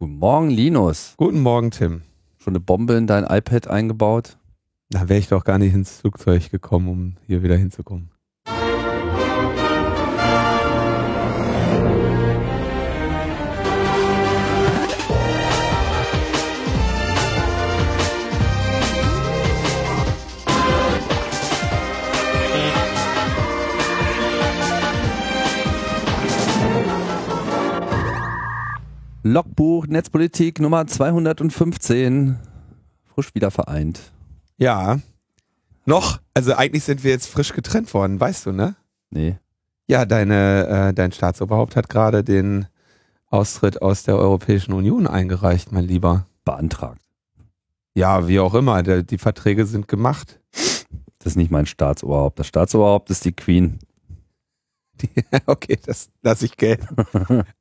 Guten Morgen, Linus. Guten Morgen, Tim. Schon eine Bombe in dein iPad eingebaut? Da wäre ich doch gar nicht ins Flugzeug gekommen, um hier wieder hinzukommen. Logbuch Netzpolitik Nummer 215. Frisch wieder vereint. Ja. Noch, also eigentlich sind wir jetzt frisch getrennt worden, weißt du, ne? Nee. Ja, deine, äh, dein Staatsoberhaupt hat gerade den Austritt aus der Europäischen Union eingereicht, mein Lieber. Beantragt. Ja, wie auch immer, der, die Verträge sind gemacht. Das ist nicht mein Staatsoberhaupt. Das Staatsoberhaupt ist die Queen. Die, okay, das lasse ich gelten.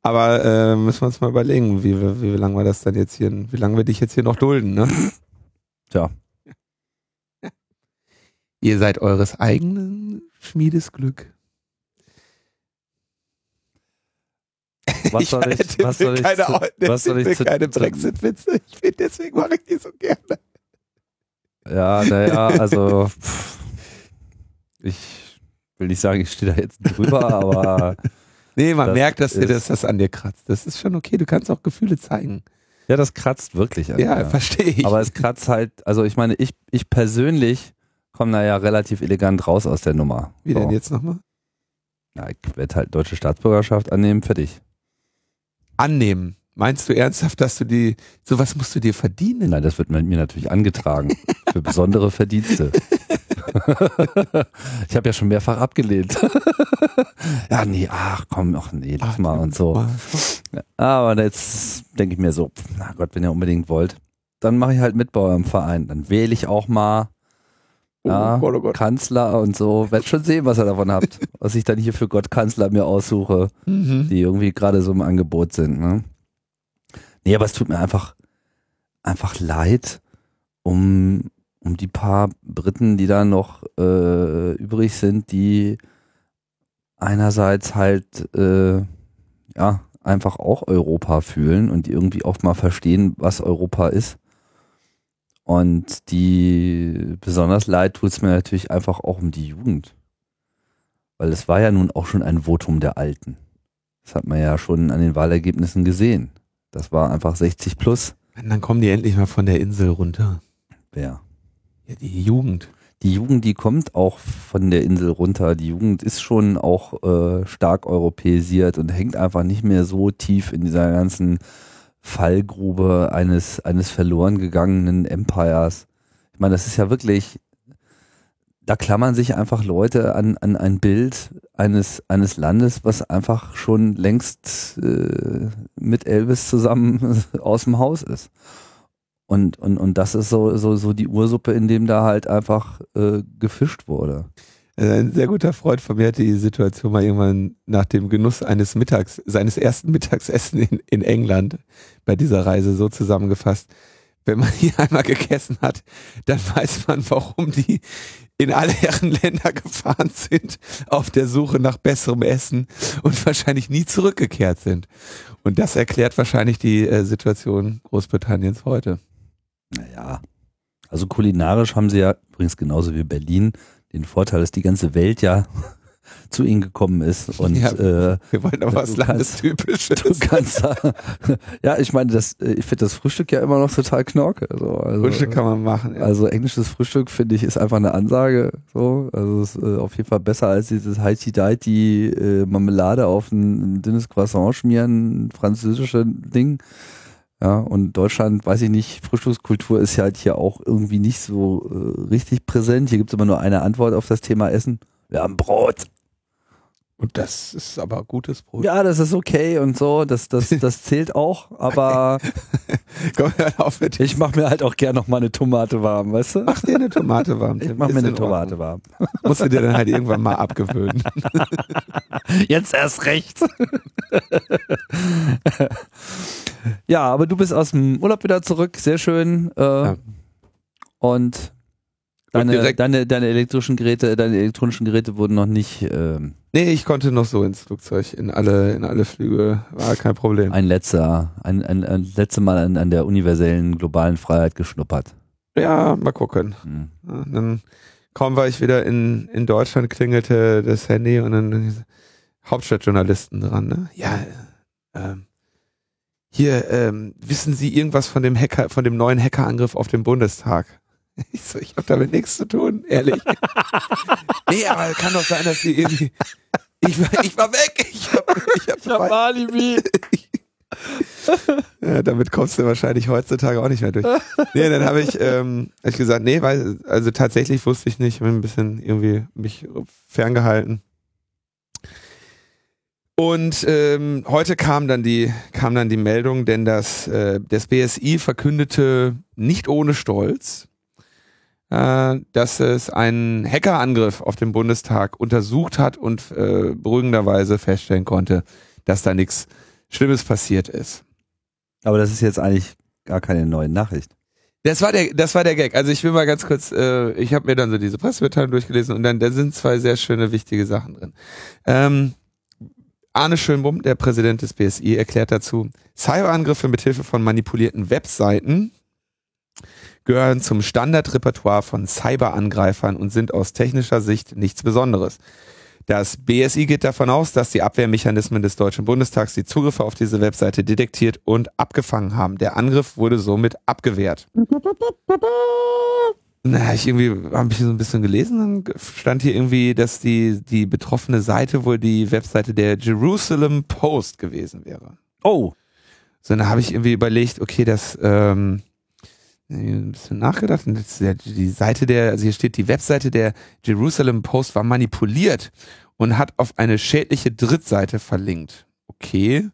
Aber äh, müssen wir uns mal überlegen, wie, wie, wie lange wir das dann jetzt hier, wie lange wir dich jetzt hier noch dulden, ne? Tja. Ihr seid eures eigenen Schmiedes Glück. Was soll ich, Tim was soll ich, keine, zu, was soll ich zu, keine Brexit-Witze. Ich finde, deswegen mache ich die so gerne. Ja, naja, also ich will nicht sagen, ich stehe da jetzt drüber, aber Nee, man Das merkt, dass dir das, das an dir kratzt. Das ist schon okay. Du kannst auch Gefühle zeigen. ja, das kratzt wirklich an Ja, verstehe ich. Aber es kratzt halt, also ich meine, ich, ich persönlich komme da ja relativ elegant raus aus der Nummer. wie so. denn jetzt nochmal? Ja, ich werde halt deutsche Staatsbürgerschaft annehmen, fertig. Annehmen. Meinst du ernsthaft, dass du die, sowas musst du dir verdienen? Nein, das wird mir natürlich angetragen. für besondere Verdienste. ich habe ja schon mehrfach abgelehnt. ja, nee, ach komm, ach nee, lass mal und so. Aber jetzt denke ich mir so, na Gott, wenn ihr unbedingt wollt, dann mache ich halt mit bei eurem Verein. Dann wähle ich auch mal ja, Oh Gott, oh Gott. Kanzler und so. Werd schon sehen, was ihr davon habt. Was ich dann hier für Gott Kanzler mir aussuche, Mhm. die irgendwie gerade so im Angebot sind. Ne? Nee, aber es tut mir einfach, einfach leid um, um die paar Briten, die da noch äh, übrig sind, die einerseits halt äh, ja einfach auch Europa fühlen und die irgendwie auch mal verstehen, was Europa ist. Und die besonders leid tut es mir natürlich einfach auch um die Jugend. Weil es war ja nun auch schon ein Votum der Alten. Das hat man ja schon an den Wahlergebnissen gesehen. Das war einfach 60 plus. Dann kommen die endlich mal von der Insel runter. Wer? Ja, die Jugend. Die Jugend, die kommt auch von der Insel runter. Die Jugend ist schon auch äh, stark europäisiert und hängt einfach nicht mehr so tief in dieser ganzen Fallgrube eines, eines verloren gegangenen Empires. Ich meine, das ist ja wirklich, da klammern sich einfach Leute an, an ein Bild eines, eines Landes, was einfach schon längst äh, mit Elvis zusammen aus dem Haus ist. Und, und, und das ist so, so, so die Ursuppe, in dem da halt einfach äh, gefischt wurde. Also ein sehr guter Freund von mir hat die Situation mal irgendwann nach dem Genuss eines Mittags, seines ersten Mittagsessen in, in England bei dieser Reise so zusammengefasst. Wenn man hier einmal gegessen hat, dann weiß man, warum die in alle Herren Länder gefahren sind auf der Suche nach besserem Essen und wahrscheinlich nie zurückgekehrt sind. Und das erklärt wahrscheinlich die äh, Situation Großbritanniens heute. Naja, also kulinarisch haben sie ja übrigens genauso wie Berlin den Vorteil, dass die ganze Welt ja zu ihnen gekommen ist. Und Ja, äh, Wir wollen aber was Landestypisches. du kannst ja, ich meine, das, äh, ich finde das Frühstück ja immer noch total knorke. So, also, Frühstück kann man machen. Ja. Also englisches Frühstück finde ich ist einfach eine Ansage. So, also es ist äh, auf jeden Fall besser als dieses Heiti Deiti äh, Marmelade auf ein, ein dünnes Croissant schmieren, französische Ding. Ja, und Deutschland, weiß ich nicht, Frühstückskultur ist ja halt hier auch irgendwie nicht so äh, richtig präsent. Hier gibt es immer nur eine Antwort auf das Thema Essen. Wir haben Brot. Und das ist aber gutes Brot. Ja, das ist okay und so, das, das, das zählt auch, aber Komm, hör auf mit ich mache mir halt auch gern noch mal eine Tomate warm, weißt du? Mach dir eine Tomate warm. Ich Tim. mach mir eine. Tomate warm. Musst du dir dann halt irgendwann mal abgewöhnen. Jetzt erst recht. Ja, aber du bist aus dem Urlaub wieder zurück, sehr schön. Äh, Ja. Und Deine, deine, deine elektrischen Geräte, deine elektronischen Geräte wurden noch nicht. Ähm, nee, ich konnte noch so ins Flugzeug, in alle, in alle Flüge, war kein Problem. Ein letzter, ein, ein, ein letzte Mal an, an der universellen globalen Freiheit geschnuppert. Ja, mal gucken. Hm. Ja, dann kaum war ich wieder in, in Deutschland, klingelte das Handy und dann Hauptstadtjournalisten dran, ne? Ja, ähm, hier, ähm, wissen Sie irgendwas von dem Hacker, von dem neuen Hackerangriff auf den Bundestag? Ich so, ich habe damit nichts zu tun, ehrlich. nee, aber kann doch sein, dass die irgendwie. Ich war, ich war weg. Ich hab, ich hab, ich hab Alibi. ja, damit kommst du wahrscheinlich heutzutage auch nicht mehr durch. Nee, dann habe ich, ähm, hab ich gesagt, nee, weil, also tatsächlich wusste ich nicht, ich bin ein bisschen irgendwie mich ferngehalten. Und ähm, heute kam dann die kam dann die Meldung, denn das äh, das BSI verkündete nicht ohne Stolz, äh, dass es einen Hackerangriff auf den Bundestag untersucht hat und äh, beruhigenderweise feststellen konnte, dass da nichts Schlimmes passiert ist. Aber das ist jetzt eigentlich gar keine neue Nachricht. Das war der, das war der Gag. Also ich will mal ganz kurz, äh, ich habe mir dann so diese Pressemitteilung durchgelesen und dann da sind zwei sehr schöne wichtige Sachen drin. Ähm, Arne Schönbum, der Präsident des BSI, erklärt dazu, Cyberangriffe mit Hilfe von manipulierten Webseiten gehören zum Standardrepertoire von Cyberangreifern und sind aus technischer Sicht nichts Besonderes. Das BSI geht davon aus, dass die Abwehrmechanismen des Deutschen Bundestags die Zugriffe auf diese Webseite detektiert und abgefangen haben. Der Angriff wurde somit abgewehrt. Na, ich irgendwie habe ich so ein bisschen gelesen, dann stand hier irgendwie, dass die die betroffene Seite wohl die Webseite der Jerusalem Post gewesen wäre. Oh. So, dann habe ich irgendwie überlegt, okay, das ähm, ein bisschen nachgedacht und die Seite der, also hier steht, die Webseite der Jerusalem Post war manipuliert und hat auf eine schädliche Drittseite verlinkt. Okay.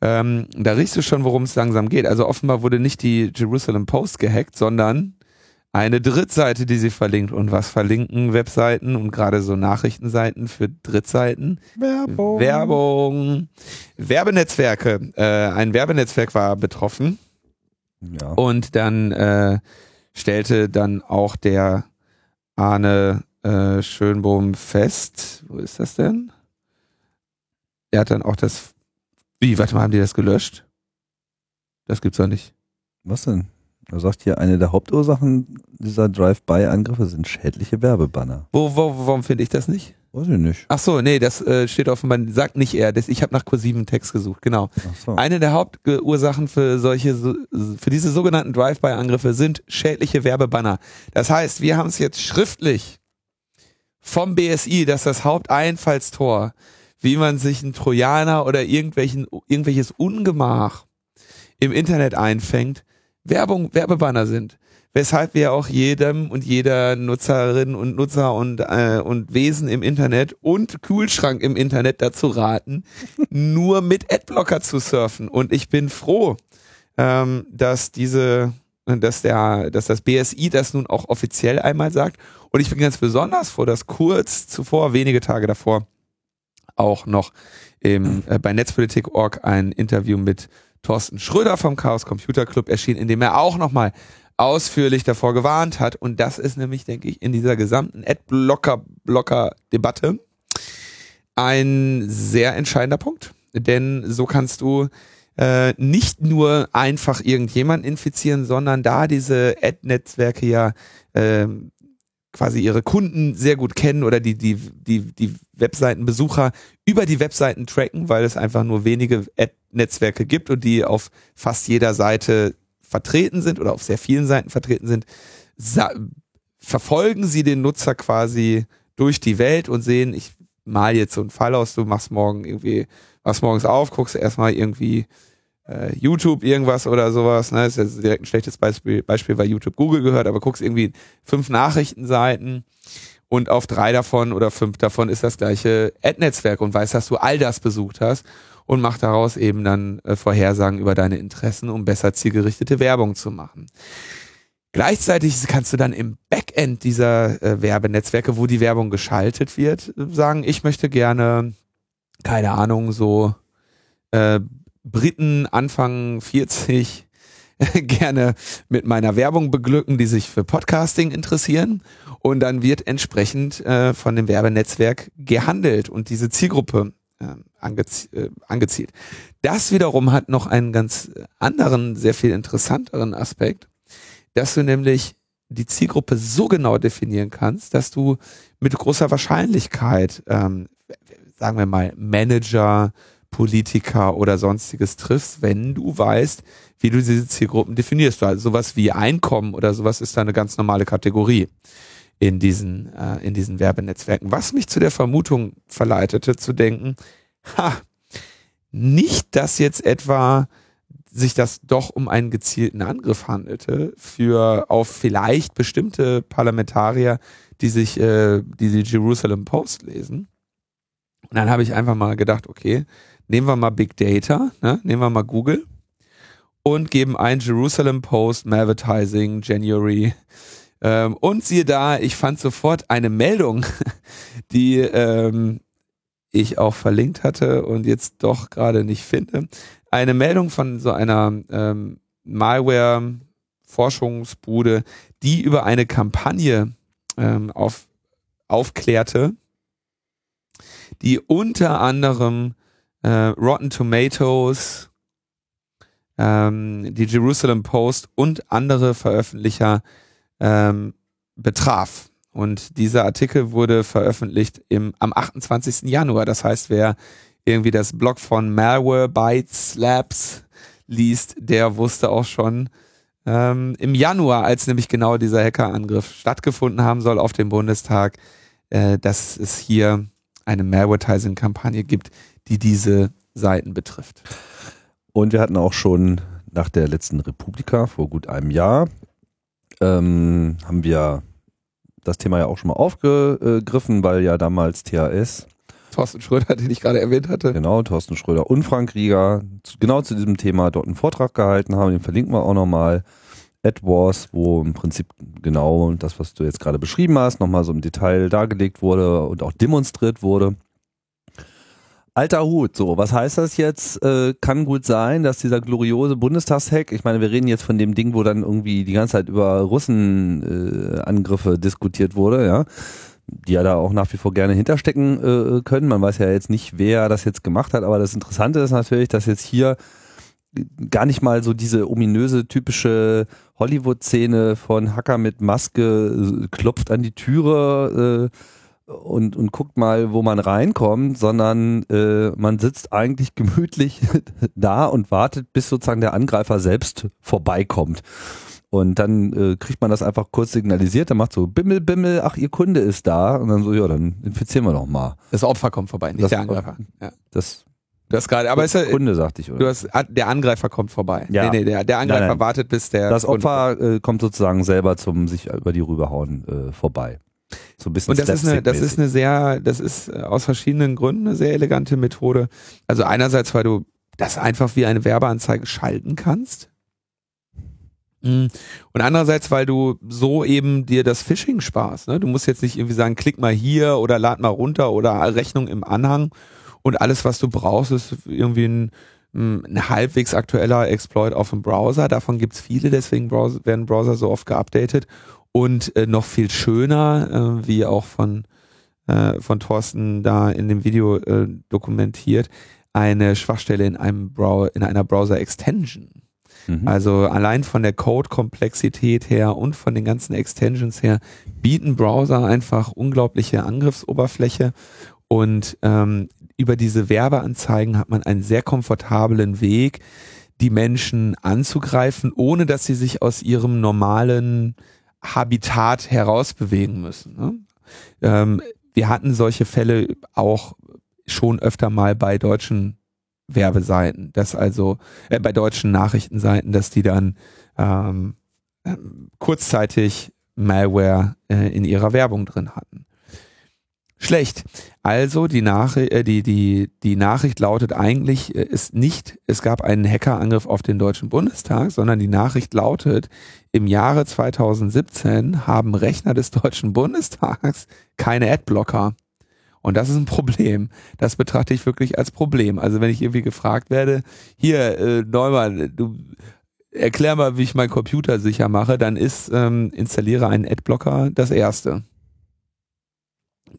Ähm, da riechst du schon, worum es langsam geht. Also offenbar wurde nicht die Jerusalem Post gehackt, sondern eine Drittseite, die sie verlinkt. Und was verlinken Webseiten und gerade so Nachrichtenseiten für Drittseiten? Werbung. Werbung. Werbenetzwerke. Äh, ein Werbenetzwerk war betroffen. Ja. Und dann äh, stellte dann auch der Arne äh, Schönbohm fest, wo ist das denn? Er hat dann auch das, wie, warte mal, haben die das gelöscht? Das gibt's doch nicht. Was denn? Er sagt hier, eine der Hauptursachen dieser Drive-by-Angriffe sind schädliche Werbebanner. Wo, wo, warum finde ich das nicht? Weiß ich nicht. Ach so, nee, das äh, steht offenbar, sagt nicht er. Das, ich habe nach kursiven Text gesucht, genau. So. Eine der Hauptursachen für solche, für diese sogenannten Drive-by-Angriffe sind schädliche Werbebanner. Das heißt, wir haben es jetzt schriftlich vom BSI, dass das Haupteinfallstor, wie man sich einen Trojaner oder irgendwelchen, irgendwelches Ungemach im Internet einfängt, Werbung, Werbebanner sind weshalb wir auch jedem und jeder Nutzerin und Nutzer und, äh, und Wesen im Internet und Kühlschrank im Internet dazu raten, nur mit Adblocker zu surfen. Und ich bin froh, ähm, dass diese, dass der, dass das BSI das nun auch offiziell einmal sagt. Und ich bin ganz besonders froh, dass kurz zuvor, wenige Tage davor, auch noch im, äh, bei Netzpolitik.org ein Interview mit Thorsten Schröder vom Chaos Computer Club erschien, in dem er auch nochmal ausführlich davor gewarnt hat. Und das ist nämlich, denke ich, in dieser gesamten Adblocker-Blocker-Debatte ein sehr entscheidender Punkt. Denn so kannst du äh, nicht nur einfach irgendjemanden infizieren, sondern da diese Ad-Netzwerke ja äh, quasi ihre Kunden sehr gut kennen oder die, die, die, die Webseitenbesucher über die Webseiten tracken, weil es einfach nur wenige Ad-Netzwerke gibt und die auf fast jeder Seite vertreten sind oder auf sehr vielen Seiten vertreten sind, verfolgen sie den Nutzer quasi durch die Welt und sehen, ich mal jetzt so einen Fall aus, du machst morgen irgendwie, machst morgens auf, guckst erstmal irgendwie äh, YouTube irgendwas oder sowas, ne, das ist jetzt direkt ein schlechtes Beispiel, Beispiel, weil YouTube Google gehört, aber guckst irgendwie fünf Nachrichtenseiten und auf drei davon oder fünf davon ist das gleiche Ad-Netzwerk und weißt, dass du all das besucht hast und mach daraus eben dann äh, Vorhersagen über deine Interessen, um besser zielgerichtete Werbung zu machen. Gleichzeitig kannst du dann im Backend dieser äh, Werbenetzwerke, wo die Werbung geschaltet wird, sagen, ich möchte gerne, keine Ahnung, so äh, Briten Anfang 40 gerne mit meiner Werbung beglücken, die sich für Podcasting interessieren. Und dann wird entsprechend äh, von dem Werbenetzwerk gehandelt und diese Zielgruppe äh, angez äh, angezielt. Das wiederum hat noch einen ganz anderen, sehr viel interessanteren Aspekt, dass du nämlich die Zielgruppe so genau definieren kannst, dass du mit großer Wahrscheinlichkeit, ähm, sagen wir mal, Manager, Politiker oder sonstiges triffst, wenn du weißt, wie du diese Zielgruppen definierst. Also sowas wie Einkommen oder sowas ist da eine ganz normale Kategorie in diesen, äh, in diesen Werbenetzwerken. Was mich zu der Vermutung verleitete, zu denken, ha, nicht, dass jetzt etwa sich das doch um einen gezielten Angriff handelte für auf vielleicht bestimmte Parlamentarier, die sich äh, die, die Jerusalem Post lesen. Und dann habe ich einfach mal gedacht, okay, nehmen wir mal Big Data, ne? nehmen wir mal Google und geben ein Jerusalem Post Advertising January. Ähm, und siehe da, ich fand sofort eine Meldung, die ähm, ich auch verlinkt hatte und jetzt doch gerade nicht finde. Eine Meldung von so einer ähm, Malware-Forschungsbude, die über eine Kampagne ähm, auf, aufklärte, die unter anderem äh, Rotten Tomatoes, ähm, die Jerusalem Post und andere Veröffentlicher ähm, betraf. Und dieser Artikel wurde veröffentlicht im, am 28. Januar. Das heißt, wer irgendwie das Blog von Malware Bytes Labs liest, der wusste auch schon ähm, im Januar, als nämlich genau dieser Hackerangriff stattgefunden haben soll auf dem Bundestag, äh, dass es hier eine Malvertising-Kampagne gibt, die diese Seiten betrifft. Und wir hatten auch schon nach der letzten Republika vor gut einem Jahr, ähm, haben wir das Thema ja auch schon mal aufgegriffen, weil ja damals THS. Thorsten Schröder, den ich gerade erwähnt hatte. Genau, Thorsten Schröder und Frank Rieger genau zu diesem Thema dort einen Vortrag gehalten haben. Den verlinken wir auch nochmal. AdWars, wo im Prinzip genau das, was du jetzt gerade beschrieben hast, nochmal so im Detail dargelegt wurde und auch demonstriert wurde. Alter Hut, so, was heißt das jetzt? Äh, kann gut sein, dass dieser gloriose Bundestagshack, ich meine, wir reden jetzt von dem Ding, wo dann irgendwie die ganze Zeit über Russenangriffe äh, diskutiert wurde, ja, die ja da auch nach wie vor gerne hinterstecken äh, können. Man weiß ja jetzt nicht, wer das jetzt gemacht hat, aber das Interessante ist natürlich, dass jetzt hier gar nicht mal so diese ominöse typische Hollywood-Szene von Hacker mit Maske äh, klopft an die Türe äh, und, und guckt mal, wo man reinkommt, sondern äh, man sitzt eigentlich gemütlich da und wartet, bis sozusagen der Angreifer selbst vorbeikommt. Und dann äh, kriegt man das einfach kurz signalisiert, dann macht so Bimmel, Bimmel, ach, ihr Kunde ist da. Und dann so, ja, dann infizieren wir doch mal. Das Opfer kommt vorbei, nicht das, der Angreifer. Ja. Das Du hast gerade, aber ist ja, Kunde, sagte ich, oder? Du hast, der Angreifer kommt vorbei. Ja. Nee, nee, der, der Angreifer Nein, nein. wartet, bis der. Das Opfer äh, kommt sozusagen selber zum sich über die rüberhauen äh, vorbei. So ein bisschen Und das ist eine, das ist eine sehr, das ist äh, aus verschiedenen Gründen eine sehr elegante Methode. Also einerseits, weil du das einfach wie eine Werbeanzeige schalten kannst. Mhm. Und andererseits, weil du so eben dir das Phishing sparst. Ne? Du musst jetzt nicht irgendwie sagen, klick mal hier oder lad mal runter oder Rechnung im Anhang. Und alles, was du brauchst, ist irgendwie ein, ein halbwegs aktueller Exploit auf dem Browser. Davon gibt's viele, deswegen werden Browser so oft geupdatet. Und äh, noch viel schöner, äh, wie auch von, äh, von Thorsten da in dem Video äh, dokumentiert, eine Schwachstelle in einem Brow in einer Browser-Extension. Mhm. Also allein von der Code-Komplexität her und von den ganzen Extensions her bieten Browser einfach unglaubliche Angriffsoberfläche und ähm, über diese Werbeanzeigen hat man einen sehr komfortablen Weg, die Menschen anzugreifen, ohne dass sie sich aus ihrem normalen Habitat herausbewegen müssen. Ne? Ähm, wir hatten solche Fälle auch schon öfter mal bei deutschen Werbeseiten, dass also äh, bei deutschen Nachrichtenseiten, dass die dann ähm, kurzzeitig Malware äh, in ihrer Werbung drin hatten. Schlecht. Also die, Nachricht, äh, die, die, die Nachricht lautet eigentlich, äh, ist nicht, es gab einen Hackerangriff auf den Deutschen Bundestag, sondern die Nachricht lautet, im Jahre 2017 haben Rechner des Deutschen Bundestags keine Adblocker. Und das ist ein Problem. Das betrachte ich wirklich als Problem. Also wenn ich irgendwie gefragt werde, hier, äh, Neumann, du, erklär mal, wie ich meinen Computer sicher mache, dann ist ähm, installiere einen Adblocker das erste.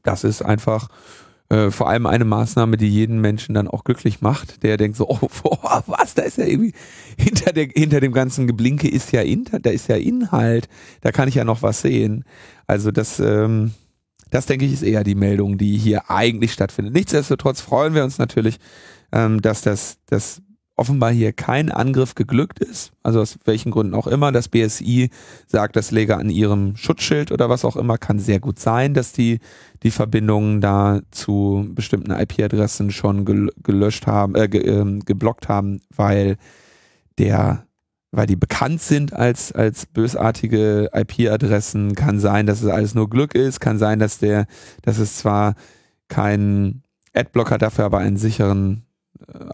Das ist einfach äh, vor allem eine Maßnahme, die jeden Menschen dann auch glücklich macht, der denkt so, oh, boah, was, da ist ja irgendwie hinter der hinter dem ganzen Geblinke ist ja Inter, da ist ja Inhalt, da kann ich ja noch was sehen. Also das ähm, das denke ich ist eher die Meldung, die hier eigentlich stattfindet. Nichtsdestotrotz freuen wir uns natürlich, ähm, dass das das offenbar hier kein Angriff geglückt ist, also aus welchen Gründen auch immer. Das BSI sagt, das läge an ihrem Schutzschild oder was auch immer. Kann sehr gut sein, dass die die Verbindungen da zu bestimmten IP-Adressen schon gelöscht haben, äh, ge äh, geblockt haben, weil der weil die bekannt sind als, als bösartige IP-Adressen, kann sein, dass es alles nur Glück ist, kann sein, dass der, dass es zwar keinen Adblocker dafür, aber einen sicheren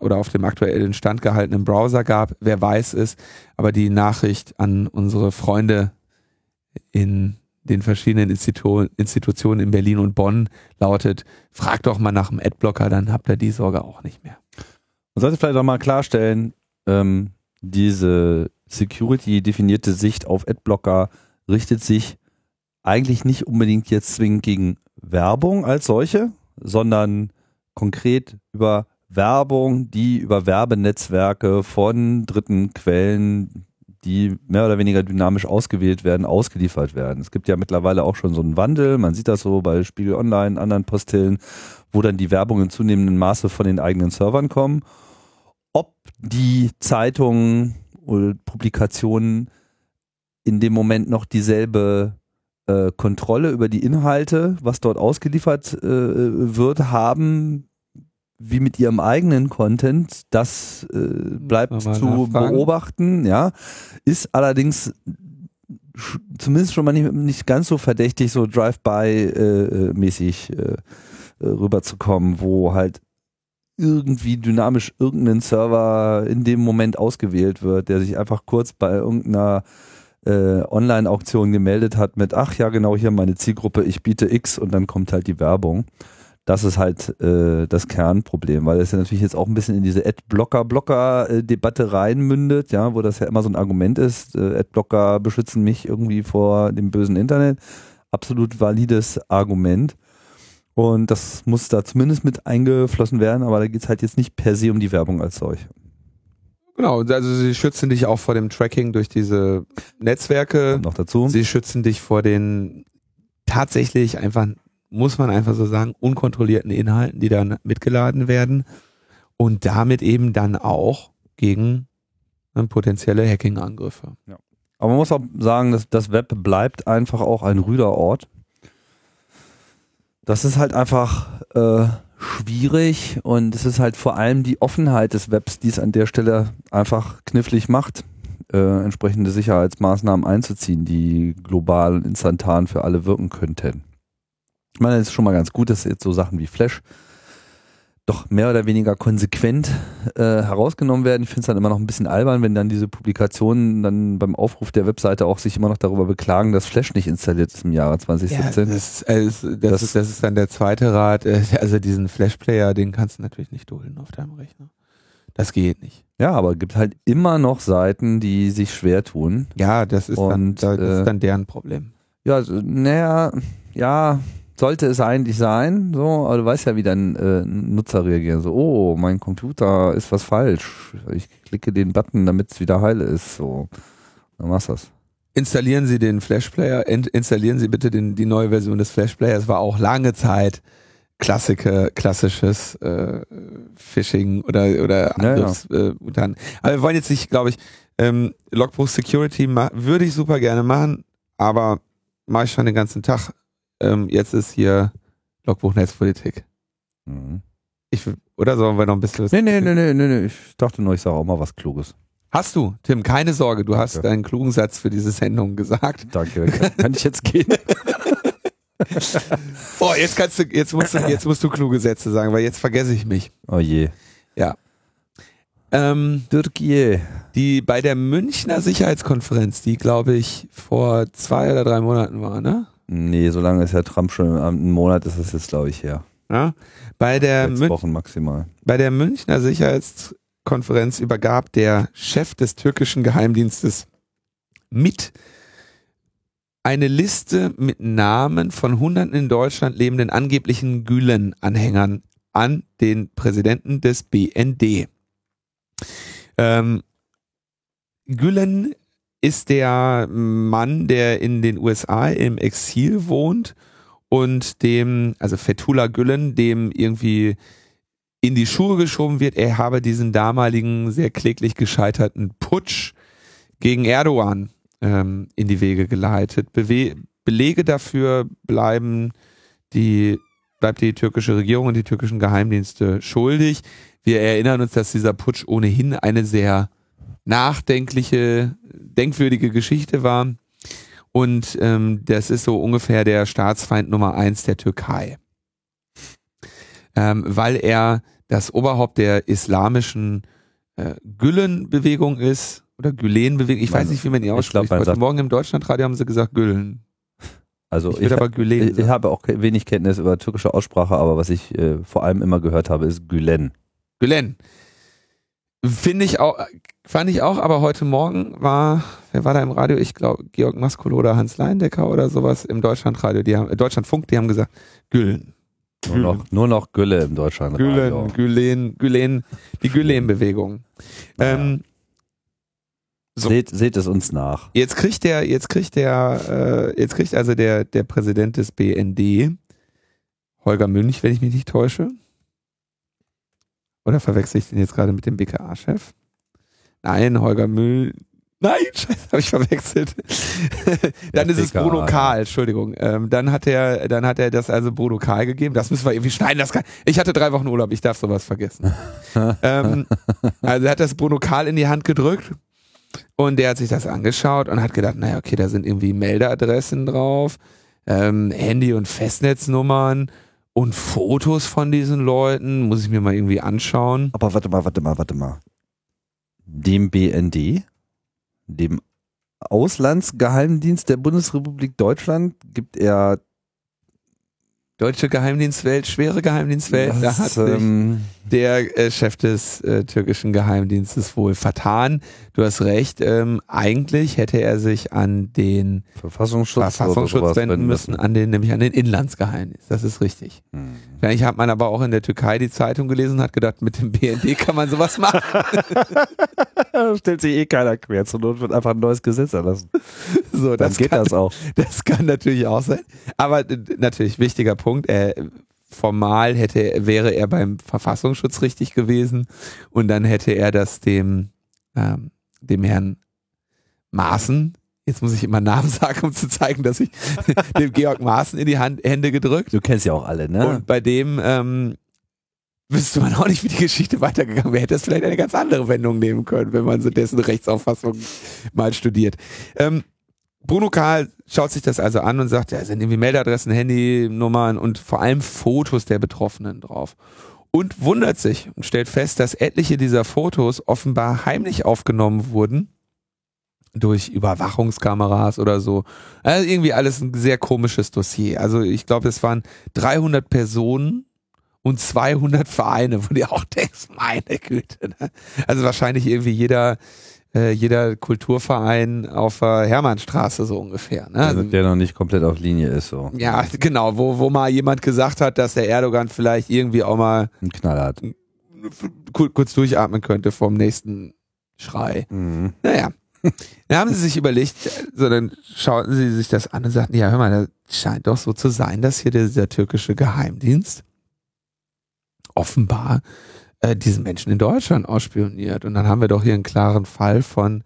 oder auf dem aktuellen Stand gehaltenen Browser gab. Wer weiß es. Aber die Nachricht an unsere Freunde in den verschiedenen Institu Institutionen in Berlin und Bonn lautet, fragt doch mal nach dem Adblocker, dann habt ihr die Sorge auch nicht mehr. Man sollte vielleicht auch mal klarstellen, ähm, diese Security-definierte Sicht auf Adblocker richtet sich eigentlich nicht unbedingt jetzt zwingend gegen Werbung als solche, sondern konkret über Werbung, die über Werbenetzwerke von dritten Quellen, die mehr oder weniger dynamisch ausgewählt werden, ausgeliefert werden. Es gibt ja mittlerweile auch schon so einen Wandel, man sieht das so bei Spiegel Online, anderen Postillen, wo dann die Werbung in zunehmendem Maße von den eigenen Servern kommen. Ob die Zeitungen oder Publikationen in dem Moment noch dieselbe äh, Kontrolle über die Inhalte, was dort ausgeliefert äh, wird, haben, wie mit ihrem eigenen Content, das äh, bleibt zu nachfragen. beobachten, ja. Ist allerdings zumindest schon mal nicht, nicht ganz so verdächtig, so Drive-by-mäßig äh, äh, rüberzukommen, wo halt irgendwie dynamisch irgendein Server in dem Moment ausgewählt wird, der sich einfach kurz bei irgendeiner äh, Online-Auktion gemeldet hat mit, ach ja, genau hier meine Zielgruppe, ich biete X und dann kommt halt die Werbung. Das ist halt äh, das Kernproblem, weil es ja natürlich jetzt auch ein bisschen in diese Ad-Blocker-Blocker-Debatte reinmündet, ja, wo das ja immer so ein Argument ist, äh, Ad-Blocker beschützen mich irgendwie vor dem bösen Internet. Absolut valides Argument. Und das muss da zumindest mit eingeflossen werden, aber da geht es halt jetzt nicht per se um die Werbung als solche. Genau, also sie schützen dich auch vor dem Tracking durch diese Netzwerke. Und noch dazu. Sie schützen dich vor den tatsächlich einfach muss man einfach so sagen, unkontrollierten Inhalten, die dann mitgeladen werden und damit eben dann auch gegen äh, potenzielle Hacking-Angriffe. Ja. Aber man muss auch sagen, dass das Web bleibt einfach auch ein rüder Ort. Das ist halt einfach äh, schwierig und es ist halt vor allem die Offenheit des Webs, die es an der Stelle einfach knifflig macht, äh, entsprechende Sicherheitsmaßnahmen einzuziehen, die global und instantan für alle wirken könnten. Ich meine, es ist schon mal ganz gut, dass jetzt so Sachen wie Flash doch mehr oder weniger konsequent äh, herausgenommen werden. Ich finde es dann immer noch ein bisschen albern, wenn dann diese Publikationen dann beim Aufruf der Webseite auch sich immer noch darüber beklagen, dass Flash nicht installiert ist im Jahre 2017. Ja, das, äh, das, das, das, ist, das ist dann der zweite Rat. Äh, also diesen Flash-Player, den kannst du natürlich nicht dulden auf deinem Rechner. Das geht nicht. Ja, aber gibt halt immer noch Seiten, die sich schwer tun. Ja, das ist, Und, dann, das ist äh, dann deren Problem. Ja, naja, ja, sollte es eigentlich sein, so, aber du weißt ja, wie dein äh, Nutzer reagiert. So, oh, mein Computer ist was falsch. Ich klicke den Button, damit es wieder heile ist. So, dann machst du das. Installieren Sie den Flash Player, installieren Sie bitte den, die neue Version des Flash Players. War auch lange Zeit Klassiker, klassisches äh, Phishing oder oder anderes. Ja, ja. Äh. Aber wir wollen jetzt nicht, glaube ich, ähm, Logbuch Security würde ich super gerne machen, aber mache ich schon den ganzen Tag ähm, jetzt ist hier Logbuch Netzpolitik. Mhm. Ich, oder sollen wir noch ein bisschen was Nee, nee, nee, nee, nee, nee. Ich dachte nur, ich sage auch mal was Kluges. Hast du, Tim, keine Sorge, du Danke. hast deinen klugen Satz für diese Sendung gesagt. Danke, kann, ich jetzt gehen? oh, jetzt kannst du, jetzt musst du, jetzt musst du kluge Sätze sagen, weil jetzt vergesse ich mich. Oh je. Ja. Ähm, Türkei. Die bei der Münchner Sicherheitskonferenz, die glaube ich vor zwei oder drei Monaten war, ne? Nee, so lange ist ja Trump schon, einen Monat ist das jetzt, glaube ich, her. Ja? Bei der Sechs Wochen maximal. Bei der Münchner Sicherheitskonferenz übergab der Chef des türkischen Geheimdienstes mit eine Liste mit Namen von hunderten in Deutschland lebenden angeblichen Gülen-Anhängern an den Präsidenten des BND. Ähm, Gülen ist der Mann, der in den USA im Exil wohnt und dem, also Fethullah Gülen, dem irgendwie in die Schuhe geschoben wird, er habe diesen damaligen sehr kläglich gescheiterten Putsch gegen Erdogan ähm, in die Wege geleitet. Bewe Belege dafür bleiben die, bleibt die türkische Regierung und die türkischen Geheimdienste schuldig. Wir erinnern uns, dass dieser Putsch ohnehin eine sehr nachdenkliche, denkwürdige Geschichte war. Und ähm, das ist so ungefähr der Staatsfeind Nummer eins der Türkei. Ähm, weil er das Oberhaupt der islamischen äh, Gülen-Bewegung ist, oder Gülen-Bewegung, ich weiß nicht, wie man die ausspricht. Heute Morgen im Deutschlandradio haben sie gesagt Gülen. Also ich, ich, aber Gülen ich, ich habe auch wenig Kenntnis über türkische Aussprache, aber was ich äh, vor allem immer gehört habe, ist Gülen. Gülen. Finde ich auch, fand ich auch, aber heute Morgen war, wer war da im Radio? Ich glaube, Georg Maskolo oder Hans Leindecker oder sowas im Deutschlandradio, die haben, Deutschlandfunk, die haben gesagt, Güllen. Nur noch, nur noch Gülle im Deutschlandradio. Gülen, Gülen, Gülen, die Gülen-Bewegung. Ähm, so. Seht, seht es uns nach. Jetzt kriegt der, jetzt kriegt der, äh, jetzt kriegt also der, der Präsident des BND, Holger Münch, wenn ich mich nicht täusche, oder verwechsel ich den jetzt gerade mit dem BKA-Chef? Nein, Holger Müll. Nein, scheiße, habe ich verwechselt. dann ist es Bruno Karl, Entschuldigung. Ähm, dann hat er, dann hat er das also Bruno Karl gegeben. Das müssen wir irgendwie schneiden. Das kann, ich hatte drei Wochen Urlaub, ich darf sowas vergessen. ähm, also er hat das Bruno Karl in die Hand gedrückt und der hat sich das angeschaut und hat gedacht, naja, okay, da sind irgendwie Meldeadressen drauf, ähm, Handy- und Festnetznummern und Fotos von diesen Leuten muss ich mir mal irgendwie anschauen. Aber warte mal, warte mal, warte mal. Dem BND, dem Auslandsgeheimdienst der Bundesrepublik Deutschland, gibt er Deutsche Geheimdienstwelt, schwere Geheimdienstwelt, das, da hat ähm, der äh, Chef des äh, türkischen Geheimdienstes wohl vertan. Du hast recht, ähm, eigentlich hätte er sich an den Verfassungsschutz, Verfassungsschutz wenden müssen, an den, nämlich an den Inlandsgeheimdienst. Das ist richtig. Hm. Vielleicht hat man aber auch in der Türkei die Zeitung gelesen und hat gedacht, mit dem BND kann man sowas machen. Stellt sich eh keiner quer. Zur Not wird einfach ein neues Gesetz erlassen. So, Dann das geht kann, das auch. Das kann natürlich auch sein. Aber natürlich wichtiger Punkt. Er, formal hätte, wäre er beim Verfassungsschutz richtig gewesen und dann hätte er das dem, ähm, dem Herrn Maaßen, jetzt muss ich immer Namen sagen, um zu zeigen, dass ich dem Georg Maaßen in die Hand, Hände gedrückt. Du kennst ja auch alle, ne? Und bei dem ähm, wüsste man auch nicht, wie die Geschichte weitergegangen wäre. Hätte es vielleicht eine ganz andere Wendung nehmen können, wenn man so dessen Rechtsauffassung mal studiert. Ähm, Bruno Karl schaut sich das also an und sagt, ja, sind irgendwie Meldadressen, Handynummern und vor allem Fotos der Betroffenen drauf. Und wundert sich und stellt fest, dass etliche dieser Fotos offenbar heimlich aufgenommen wurden durch Überwachungskameras oder so. Also irgendwie alles ein sehr komisches Dossier. Also ich glaube, es waren 300 Personen und 200 Vereine, wo du auch denkst, meine Güte. Ne? Also wahrscheinlich irgendwie jeder äh, jeder Kulturverein auf der Hermannstraße so ungefähr. Ne? Also, der noch nicht komplett auf Linie ist so. Ja, genau, wo, wo mal jemand gesagt hat, dass der Erdogan vielleicht irgendwie auch mal einen Knall hat. Kurz durchatmen könnte vom nächsten Schrei. Mhm. Naja. Dann haben sie sich überlegt, so dann schauten sie sich das an und sagten, ja, hör mal, das scheint doch so zu sein, dass hier dieser türkische Geheimdienst offenbar äh, diesen Menschen in Deutschland ausspioniert. Und dann haben wir doch hier einen klaren Fall von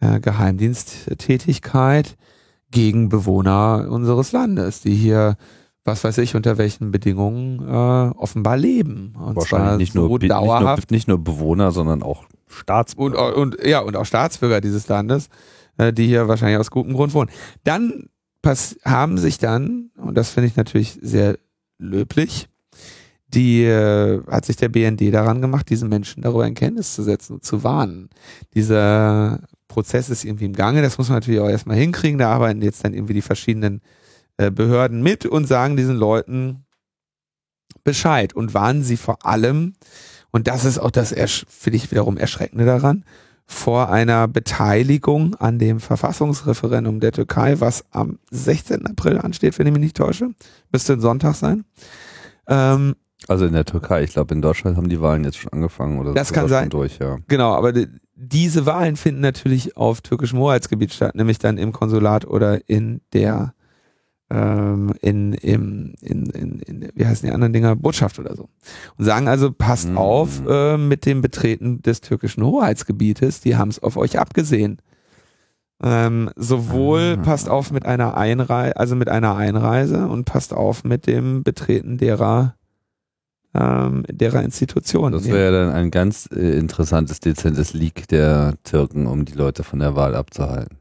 äh, Geheimdiensttätigkeit gegen Bewohner unseres Landes, die hier was weiß ich, unter welchen Bedingungen äh, offenbar leben. Und Wahrscheinlich nicht, so nur, dauerhaft. Nicht nur, nicht nur Bewohner, sondern auch Staatsbürger. Und, und, ja, und auch Staatsbürger dieses Landes, äh, die hier wahrscheinlich aus gutem Grund wohnen. Dann pass haben sich dann, und das finde ich natürlich sehr löblich, die äh, hat sich der BND daran gemacht, diesen Menschen darüber in Kenntnis zu setzen und zu warnen. Dieser Prozess ist irgendwie im Gange, das muss man natürlich auch erstmal hinkriegen, da arbeiten jetzt dann irgendwie die verschiedenen äh, Behörden mit und sagen diesen Leuten Bescheid und warnen sie vor allem, und das ist auch das, finde ich wiederum erschreckende daran, vor einer Beteiligung an dem Verfassungsreferendum der Türkei, was am 16. April ansteht, wenn ich mich nicht täusche. Müsste ein Sonntag sein. Ähm, also in der Türkei, ich glaube in Deutschland haben die Wahlen jetzt schon angefangen oder das kann sein. durch, ja. Genau, aber die, diese Wahlen finden natürlich auf türkischem Hoheitsgebiet statt, nämlich dann im Konsulat oder in der ähm, in, im, in, in, in, wie heißen die anderen Dinger, Botschaft oder so. Und sagen also, passt mhm. auf äh, mit dem Betreten des türkischen Hoheitsgebietes, die haben es auf euch abgesehen. Ähm, sowohl mhm. passt auf mit einer Einreise, also mit einer Einreise und passt auf mit dem Betreten derer ähm, derer Institutionen. Das wäre ja dann ein ganz äh, interessantes, dezentes Leak der Türken, um die Leute von der Wahl abzuhalten.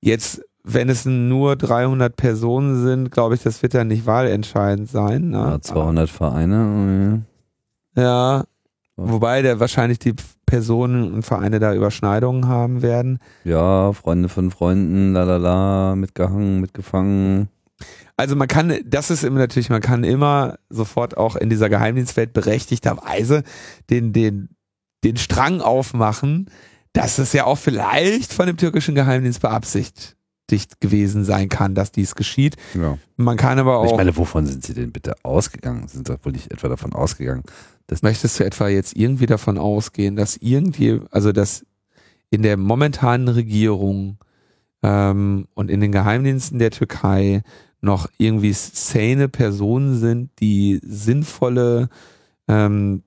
Jetzt wenn es nur 300 Personen sind, glaube ich, das wird ja nicht wahlentscheidend sein. Ne? Ja, 200 Vereine. Oh ja. ja. Wobei der wahrscheinlich die Personen und Vereine da Überschneidungen haben werden. Ja, Freunde von Freunden, lalala, mitgehangen, mitgefangen. Also man kann, das ist immer natürlich, man kann immer sofort auch in dieser Geheimdienstwelt berechtigterweise den, den, den Strang aufmachen, dass es ja auch vielleicht von dem türkischen Geheimdienst beabsichtigt gewesen sein kann, dass dies geschieht. Ja. Man kann aber auch. Ich meine, wovon sind Sie denn bitte ausgegangen? Sind Sie wohl nicht etwa davon ausgegangen? Dass Möchtest du etwa jetzt irgendwie davon ausgehen, dass irgendwie, also dass in der momentanen Regierung ähm, und in den Geheimdiensten der Türkei noch irgendwie sane Personen sind, die sinnvolle ähm,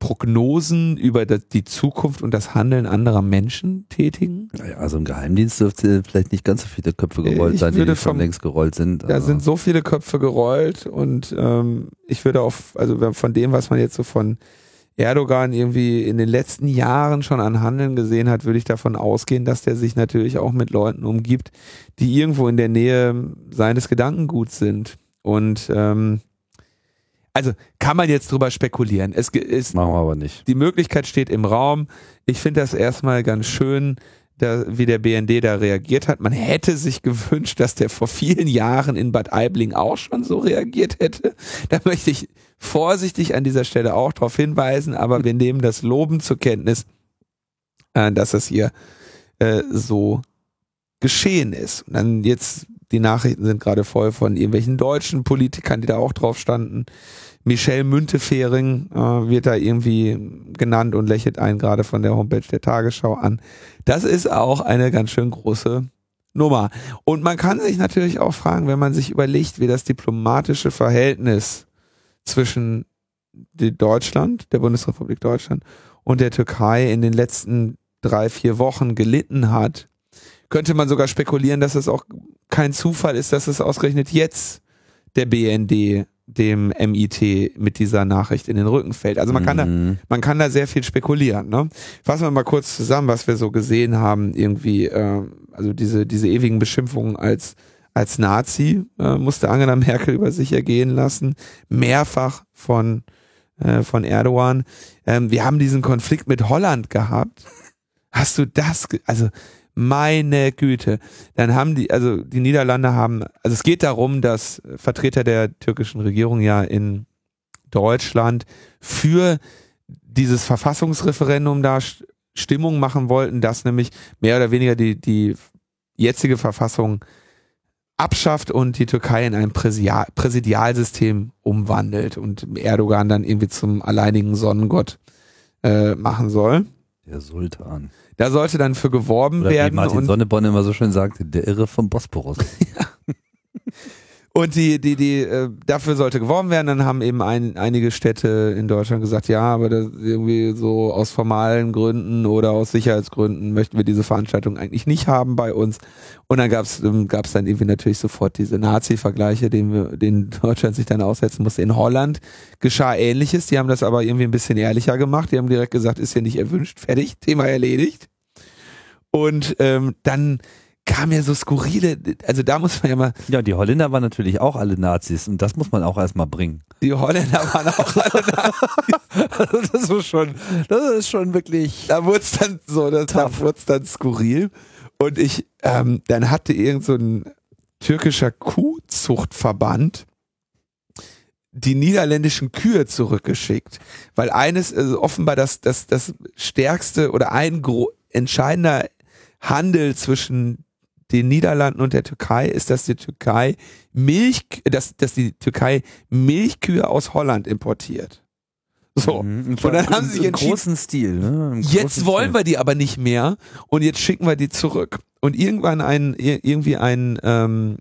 Prognosen über die Zukunft und das Handeln anderer Menschen tätigen? Naja, also im Geheimdienst dürfte vielleicht nicht ganz so viele Köpfe gerollt ich sein, die, die schon längst gerollt sind. Da sind so viele Köpfe gerollt und ähm, ich würde auch, also von dem, was man jetzt so von Erdogan irgendwie in den letzten Jahren schon an Handeln gesehen hat, würde ich davon ausgehen, dass der sich natürlich auch mit Leuten umgibt, die irgendwo in der Nähe seines Gedankenguts sind. Und ähm, also kann man jetzt drüber spekulieren. Es ist, Machen wir aber nicht. Die Möglichkeit steht im Raum. Ich finde das erstmal ganz schön, da, wie der BND da reagiert hat. Man hätte sich gewünscht, dass der vor vielen Jahren in Bad Aibling auch schon so reagiert hätte. Da möchte ich vorsichtig an dieser Stelle auch darauf hinweisen, aber wir nehmen das Loben zur Kenntnis, äh, dass es hier äh, so geschehen ist. Und dann jetzt, die Nachrichten sind gerade voll von irgendwelchen deutschen Politikern, die da auch drauf standen. Michelle Müntefering äh, wird da irgendwie genannt und lächelt einen gerade von der Homepage der Tagesschau an. Das ist auch eine ganz schön große Nummer. Und man kann sich natürlich auch fragen, wenn man sich überlegt, wie das diplomatische Verhältnis zwischen Deutschland, der Bundesrepublik Deutschland und der Türkei in den letzten drei, vier Wochen gelitten hat, könnte man sogar spekulieren, dass es auch kein Zufall ist, dass es ausgerechnet jetzt der BND dem MIT mit dieser Nachricht in den Rücken fällt. Also man kann da, mhm. man kann da sehr viel spekulieren. Ne? Fassen wir mal kurz zusammen, was wir so gesehen haben. Irgendwie, äh, also diese diese ewigen Beschimpfungen als als Nazi äh, musste Angela Merkel über sich ergehen lassen, mehrfach von äh, von Erdogan. Ähm, wir haben diesen Konflikt mit Holland gehabt. Hast du das? Also meine Güte. Dann haben die, also die Niederlande haben, also es geht darum, dass Vertreter der türkischen Regierung ja in Deutschland für dieses Verfassungsreferendum da Stimmung machen wollten, dass nämlich mehr oder weniger die, die jetzige Verfassung abschafft und die Türkei in ein Präsidial Präsidialsystem umwandelt und Erdogan dann irgendwie zum alleinigen Sonnengott äh, machen soll. Der Sultan. Da sollte dann für geworben Oder werden. Wie Martin Sonneborn immer so schön sagt, der Irre vom Bosporus. ja. Und die, die, die, äh, dafür sollte geworben werden. Dann haben eben ein, einige Städte in Deutschland gesagt, ja, aber das irgendwie so aus formalen Gründen oder aus Sicherheitsgründen möchten wir diese Veranstaltung eigentlich nicht haben bei uns. Und dann gab's ähm, gab's dann irgendwie natürlich sofort diese Nazi-Vergleiche, den, wir, den Deutschland sich dann aussetzen musste. In Holland geschah ähnliches. Die haben das aber irgendwie ein bisschen ehrlicher gemacht. Die haben direkt gesagt, ist hier nicht erwünscht, fertig, Thema erledigt. Und ähm, dann kam ja so skurrile, also da muss man ja mal. Ja, die Holländer waren natürlich auch alle Nazis und das muss man auch erstmal bringen. Die Holländer waren auch alle Nazis. also das ist schon, das ist schon wirklich. Da wurde es dann so, das, da wurde es dann skurril. Und ich, ähm, dann hatte irgend so ein türkischer Kuhzuchtverband die niederländischen Kühe zurückgeschickt, weil eines also offenbar das das das stärkste oder ein entscheidender Handel zwischen den Niederlanden und der Türkei ist, dass die Türkei Milch, dass, dass die Türkei Milchkühe aus Holland importiert. So. Mhm. Und, dann haben sie sich entschieden, großen Stil, ne? Im jetzt wollen Stil. wir die aber nicht mehr und jetzt schicken wir die zurück. Und irgendwann ein, irgendwie ein, ähm,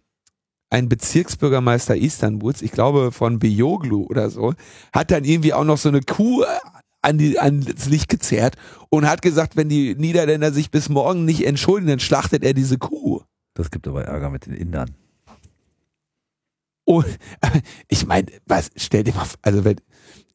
ein Bezirksbürgermeister Istanbuls, ich glaube von Beyoglu oder so, hat dann irgendwie auch noch so eine Kuh an die, ans Licht gezerrt und hat gesagt, wenn die Niederländer sich bis morgen nicht entschuldigen, dann schlachtet er diese Kuh. Das gibt aber Ärger mit den Indern. Und ich meine, was, stell dir mal, also wenn,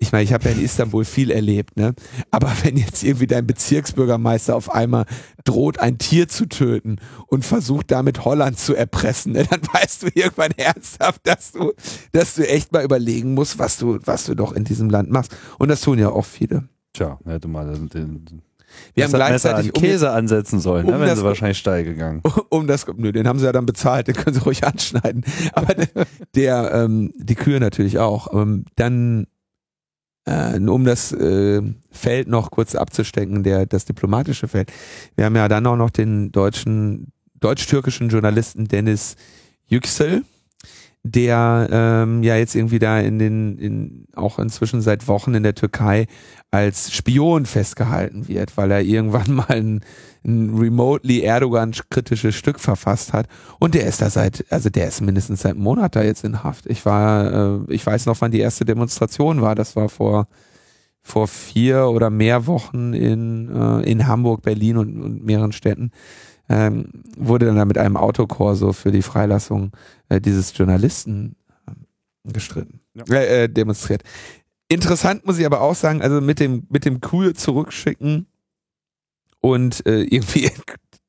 ich meine, ich habe ja in Istanbul viel erlebt, ne? Aber wenn jetzt irgendwie dein Bezirksbürgermeister auf einmal droht, ein Tier zu töten und versucht damit Holland zu erpressen, ne, dann weißt du irgendwann ernsthaft, dass du, dass du echt mal überlegen musst, was du, was du doch in diesem Land machst. Und das tun ja auch viele. Tja, hätte mal den, den wir haben gleichzeitig an Käse um, ansetzen sollen, um ne, wären sie wahrscheinlich steil gegangen. Um das, nö, den haben sie ja dann bezahlt, den können sie ruhig anschneiden. Aber der, ähm, die Kühe natürlich auch. Ähm, dann äh, um das äh, Feld noch kurz abzustecken, der das diplomatische Feld. Wir haben ja dann auch noch den deutschen, deutsch-türkischen Journalisten Dennis Yüksel, der ähm, ja jetzt irgendwie da in den, in, auch inzwischen seit Wochen in der Türkei als Spion festgehalten wird, weil er irgendwann mal ein, ein remotely Erdogan-kritisches Stück verfasst hat. Und der ist da seit, also der ist mindestens seit einem Monat da jetzt in Haft. Ich war, äh, ich weiß noch, wann die erste Demonstration war. Das war vor vor vier oder mehr Wochen in, äh, in Hamburg, Berlin und, und mehreren Städten ähm, wurde dann mit einem Autokorso für die Freilassung äh, dieses Journalisten äh, gestritten, ja. äh, demonstriert. Interessant muss ich aber auch sagen, also mit dem mit dem Kuh zurückschicken und äh, irgendwie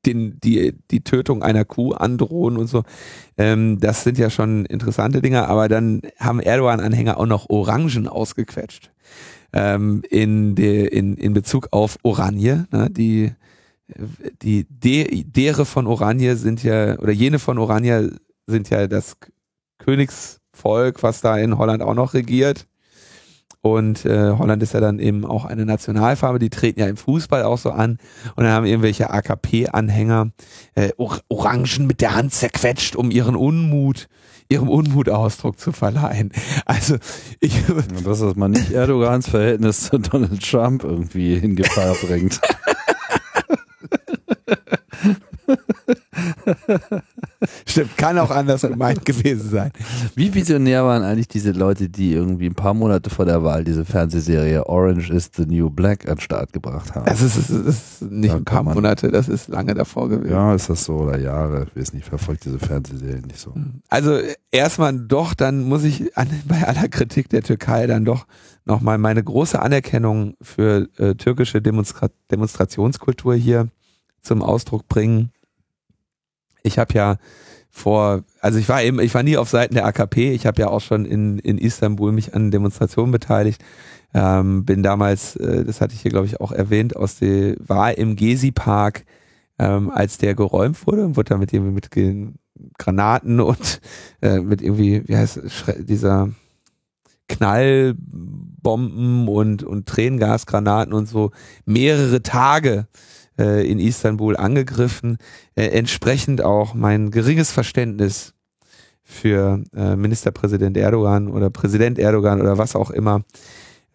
den, die, die Tötung einer Kuh androhen und so. Ähm, das sind ja schon interessante Dinge, aber dann haben Erdogan-Anhänger auch noch Orangen ausgequetscht. Ähm, in, de, in, in Bezug auf Oranje, ne, die die De dere von Oranje sind ja, oder jene von Oranje sind ja das Königsvolk, was da in Holland auch noch regiert. Und äh, Holland ist ja dann eben auch eine Nationalfarbe, die treten ja im Fußball auch so an. Und dann haben irgendwelche AKP-Anhänger äh, Or Orangen mit der Hand zerquetscht, um ihren Unmut, ihrem Unmut Ausdruck zu verleihen. Also ich. Dass das man nicht Erdogans Verhältnis zu Donald Trump irgendwie in Gefahr bringt. Stimmt, kann auch anders gemeint gewesen sein. Wie visionär waren eigentlich diese Leute, die irgendwie ein paar Monate vor der Wahl diese Fernsehserie Orange is the New Black an den Start gebracht haben? Das ist, das ist nicht da ein paar Monate, das ist lange davor gewesen. Ja, ist das so oder Jahre? Ich weiß nicht, verfolgt diese Fernsehserie nicht so. Also erstmal doch, dann muss ich an, bei aller Kritik der Türkei dann doch nochmal meine große Anerkennung für äh, türkische Demonstra Demonstrationskultur hier zum Ausdruck bringen. Ich habe ja vor, also ich war eben, ich war nie auf Seiten der AKP, ich habe ja auch schon in, in Istanbul mich an Demonstrationen beteiligt. Ähm, bin damals, äh, das hatte ich hier glaube ich auch erwähnt, aus der, war im Gezi-Park, ähm, als der geräumt wurde und wurde damit irgendwie mit Granaten und äh, mit irgendwie, wie heißt dieser Knallbomben und, und Tränengasgranaten und so mehrere Tage äh, in Istanbul angegriffen. Äh, entsprechend auch mein geringes Verständnis für äh, Ministerpräsident Erdogan oder Präsident Erdogan oder was auch immer,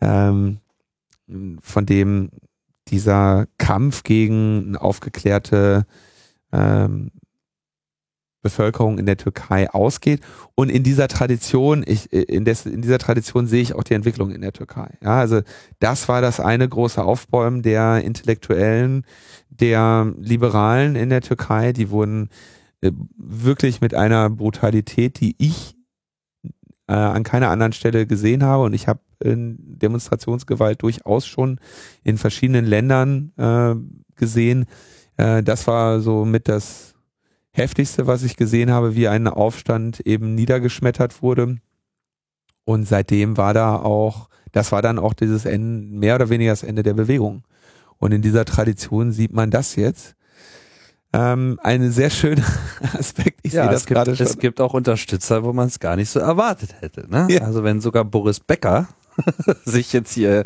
ähm, von dem dieser Kampf gegen eine aufgeklärte ähm, Bevölkerung in der Türkei ausgeht. Und in dieser Tradition, ich, in, des, in dieser Tradition sehe ich auch die Entwicklung in der Türkei. Ja, also das war das eine große Aufbäumen der Intellektuellen, der Liberalen in der Türkei. Die wurden äh, wirklich mit einer Brutalität, die ich äh, an keiner anderen Stelle gesehen habe. Und ich habe Demonstrationsgewalt durchaus schon in verschiedenen Ländern äh, gesehen. Äh, das war so mit das heftigste, was ich gesehen habe, wie ein Aufstand eben niedergeschmettert wurde. Und seitdem war da auch, das war dann auch dieses Ende, mehr oder weniger das Ende der Bewegung. Und in dieser Tradition sieht man das jetzt. Ähm, ein sehr schöner Aspekt. Ich ja, sehe das gibt, gerade schon. es gibt auch Unterstützer, wo man es gar nicht so erwartet hätte. Ne? Ja. Also wenn sogar Boris Becker sich jetzt hier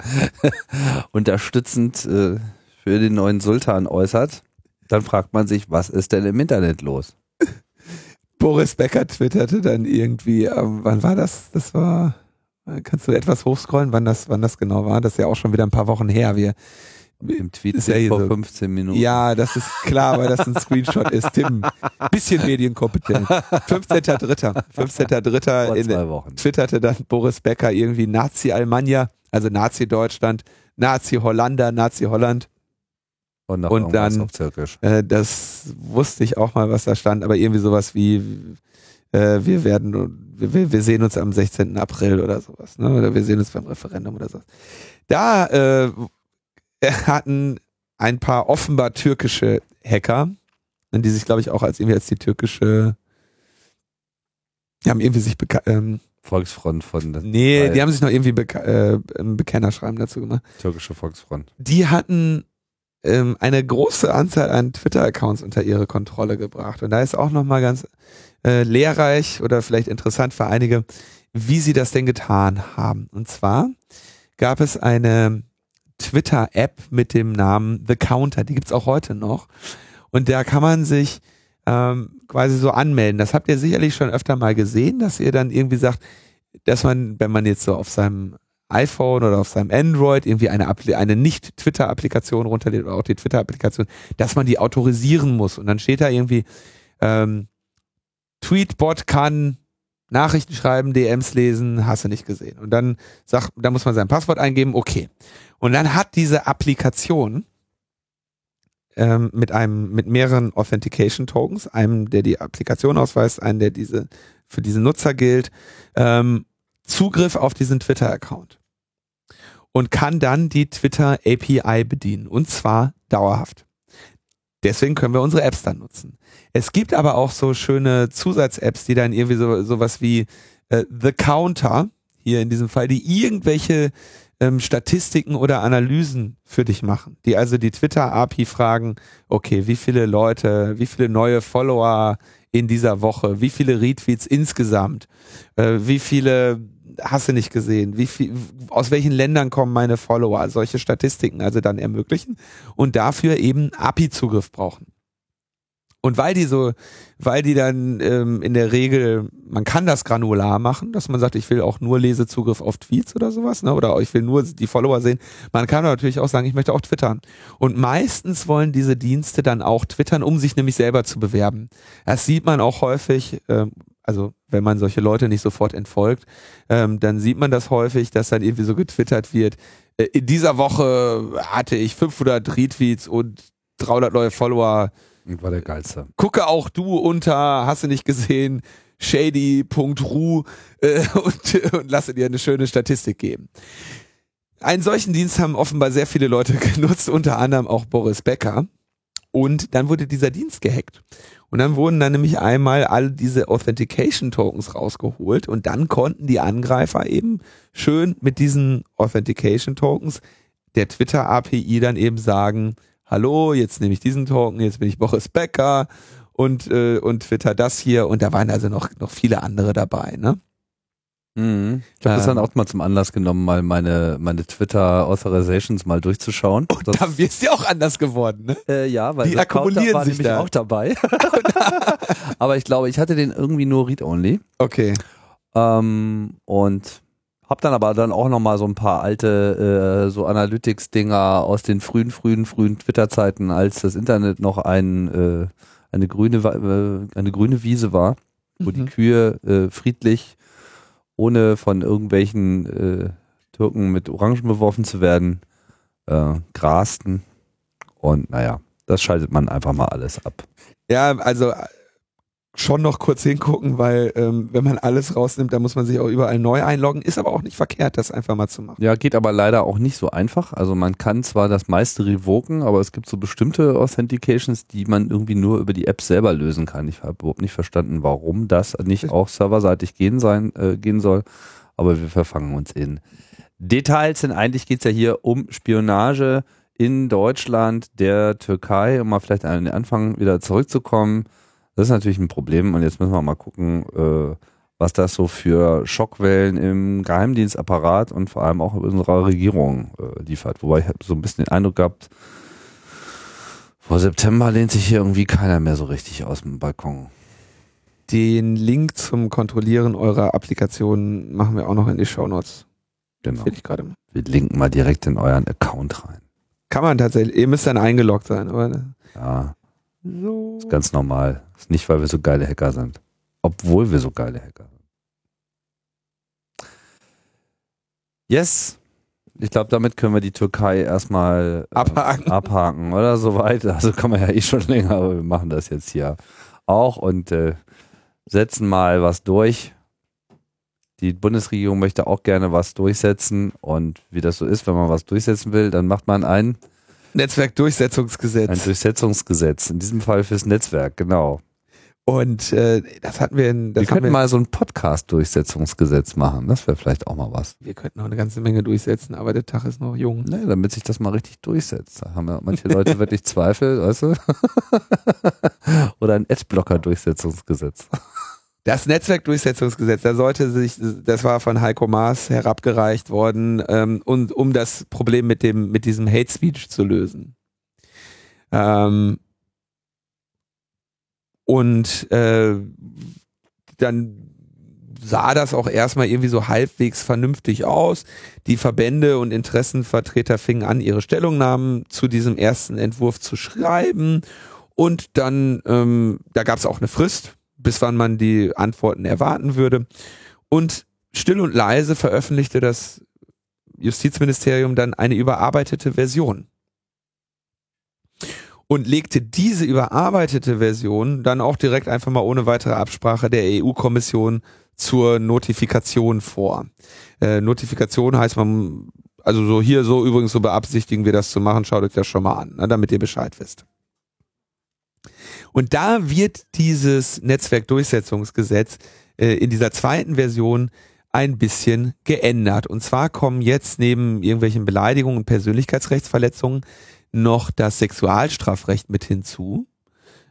unterstützend äh, für den neuen Sultan äußert, dann fragt man sich, was ist denn im Internet los? Boris Becker twitterte dann irgendwie, ähm, wann war das? Das war, äh, kannst du etwas hochscrollen, wann das, wann das genau war? Das ist ja auch schon wieder ein paar Wochen her. Wir, Im Tweet Ist ja vor so. 15 Minuten. ja, das ist klar, weil das ein Screenshot ist. Tim, bisschen medienkompetent. 15.3. 15.3. vor in, zwei Wochen. twitterte dann Boris Becker irgendwie Nazi Almania, also Nazi Deutschland, Nazi Hollander, Nazi Holland. Und, noch und dann- auf Türkisch. Äh, das wusste ich auch mal, was da stand, aber irgendwie sowas wie äh, wir werden wir, wir sehen uns am 16. April oder sowas, ne? Oder wir sehen uns beim Referendum oder sowas. Da äh, hatten ein paar offenbar türkische Hacker, die sich, glaube ich, auch als irgendwie als die türkische die haben irgendwie sich beka ähm, Volksfront von nee, die haben sich noch irgendwie beka äh, ein Bekennerschreiben dazu gemacht. türkische Volksfront. die hatten ähm, eine große Anzahl an Twitter-Accounts unter ihre Kontrolle gebracht. Und da ist auch nochmal ganz äh, lehrreich oder vielleicht interessant für einige, wie sie das denn getan haben. Und zwar gab es eine Twitter-App mit dem Namen The Counter, die gibt's auch heute noch. Und da kann man sich ähm, quasi so anmelden. Das habt ihr sicherlich schon öfter mal gesehen, dass ihr dann irgendwie sagt, dass man, wenn man jetzt so auf seinem iPhone oder auf seinem Android irgendwie eine, eine Nicht-Twitter-Applikation runterlädt oder auch die Twitter-Applikation, dass man die autorisieren muss. Und dann steht da irgendwie, ähm, Tweetbot kann Nachrichten schreiben, DMs lesen, hast du nicht gesehen. Und dann sagt, da muss man sein Passwort eingeben, okay. Und dann hat diese Applikation ähm, mit einem, mit mehreren Authentication Tokens, einem, der die Applikation ausweist, einen, der diese für diesen Nutzer gilt, ähm, Zugriff auf diesen Twitter-Account und kann dann die Twitter API bedienen und zwar dauerhaft. Deswegen können wir unsere Apps dann nutzen. Es gibt aber auch so schöne Zusatz-Apps, die dann irgendwie so sowas wie äh, The Counter hier in diesem Fall, die irgendwelche ähm, Statistiken oder Analysen für dich machen, die also die Twitter-API fragen, okay, wie viele Leute, wie viele neue Follower in dieser Woche, wie viele Retweets insgesamt, äh, wie viele hast du nicht gesehen, wie viel, aus welchen Ländern kommen meine Follower, solche Statistiken also dann ermöglichen und dafür eben API-Zugriff brauchen. Und weil die so, weil die dann ähm, in der Regel, man kann das granular machen, dass man sagt, ich will auch nur Lesezugriff auf Tweets oder sowas, ne? Oder ich will nur die Follower sehen. Man kann natürlich auch sagen, ich möchte auch twittern. Und meistens wollen diese Dienste dann auch twittern, um sich nämlich selber zu bewerben. Das sieht man auch häufig, ähm, also wenn man solche Leute nicht sofort entfolgt, ähm, dann sieht man das häufig, dass dann irgendwie so getwittert wird. Äh, in dieser Woche hatte ich 500 Retweets und 300 neue Follower war der geilste. gucke auch du unter, hast du nicht gesehen, shady.ru äh, und, und lasse dir eine schöne Statistik geben. Einen solchen Dienst haben offenbar sehr viele Leute genutzt, unter anderem auch Boris Becker. Und dann wurde dieser Dienst gehackt. Und dann wurden dann nämlich einmal alle diese Authentication Tokens rausgeholt und dann konnten die Angreifer eben schön mit diesen Authentication Tokens der Twitter API dann eben sagen, hallo, jetzt nehme ich diesen Token, jetzt bin ich Boris Becker und, äh, und Twitter das hier und da waren also noch, noch viele andere dabei, ne? Mhm. Ich habe das Ähm. dann auch mal zum Anlass genommen, mal meine, meine Twitter Authorizations mal durchzuschauen. Und Das- da wirst du ja auch anders geworden, ne? Äh, ja, weil Die akkumulieren war sich nämlich da. auch dabei. Aber ich glaube, ich hatte den irgendwie nur Read-Only. Okay. Ähm, und hab dann aber dann auch noch mal so ein paar alte äh, so Analytics-Dinger aus den frühen, frühen, frühen Twitter-Zeiten, als das Internet noch ein, äh, eine, grüne, äh, eine grüne Wiese war, wo die Mhm. Kühe äh, friedlich, ohne von irgendwelchen äh, Türken mit Orangen beworfen zu werden, äh, grasten. Und naja, das schaltet man einfach mal alles ab. Ja, also äh, schon noch kurz hingucken, weil ähm, wenn man alles rausnimmt, dann muss man sich auch überall neu einloggen. Ist aber auch nicht verkehrt, das einfach mal zu machen. Ja, geht aber leider auch nicht so einfach. Also man kann zwar das meiste revoken, aber es gibt so bestimmte Authentications, die man irgendwie nur über die App selber lösen kann. Ich habe überhaupt nicht verstanden, warum das nicht auch serverseitig gehen, sein, äh, gehen soll. Aber wir verfangen uns in Details, denn eigentlich geht's ja hier um Spionage in Deutschland der Türkei, um mal vielleicht an den Anfang wieder zurückzukommen. Das ist natürlich ein Problem und jetzt müssen wir mal gucken, äh, was das so für Schockwellen im Geheimdienstapparat und vor allem auch in unserer Regierung äh, liefert. Wobei ich so ein bisschen den Eindruck gehabt, vor September lehnt sich hier irgendwie keiner mehr so richtig aus dem Balkon. Den Link zum Kontrollieren eurer Applikation machen wir auch noch in die Show Notes. Genau. Ich gerade. Wir linken mal direkt in euren Account rein. Kann man tatsächlich. Ihr müsst dann eingeloggt sein, aber Ja, so. ist ganz normal. Nicht, weil wir so geile Hacker sind. Obwohl wir so geile Hacker sind. Yes. Ich glaube, damit können wir die Türkei erstmal äh, Abhaken. abhaken oder soweit. Also kann man ja eh schon länger, aber wir machen das jetzt hier auch und äh, setzen mal was durch. Die Bundesregierung möchte auch gerne was durchsetzen und wie das so ist, wenn man was durchsetzen will, dann macht man ein, Netzwerkdurchsetzungsgesetz. ein Durchsetzungsgesetz. In diesem Fall fürs Netzwerk, genau. Und äh, das hatten wir in, das wir könnten wir, mal so ein Podcast-Durchsetzungsgesetz machen. Das wäre vielleicht auch mal was. wir könnten noch eine ganze Menge durchsetzen, aber der Tag ist noch jung. Ne, damit sich das mal richtig durchsetzt. Da haben ja manche Leute wirklich Zweifel, weißt du? Oder ein Adblocker-Durchsetzungsgesetz. Das Netzwerkdurchsetzungsgesetz, da sollte sich, das war von Heiko Maas herabgereicht worden, ähm, und, um das Problem mit dem, mit diesem Hate Speech zu lösen. Ähm, und äh, dann sah das auch erstmal irgendwie so halbwegs vernünftig aus. Die Verbände und Interessenvertreter fingen an, ihre Stellungnahmen zu diesem ersten Entwurf zu schreiben. Und dann, ähm, da gab es auch eine Frist, bis wann man die Antworten erwarten würde. Und still und leise veröffentlichte das Justizministerium dann eine überarbeitete Version. Und legte diese überarbeitete Version dann auch direkt einfach mal ohne weitere Absprache der EU-Kommission zur Notifikation vor. Äh, Notifikation heißt man, also so hier so übrigens so beabsichtigen wir das zu machen, schaut euch das schon mal an, ne, damit ihr Bescheid wisst. Und da wird dieses Netzwerkdurchsetzungsgesetz äh, in dieser zweiten Version ein bisschen geändert. Und zwar kommen jetzt neben irgendwelchen Beleidigungen und Persönlichkeitsrechtsverletzungen noch das Sexualstrafrecht mit hinzu.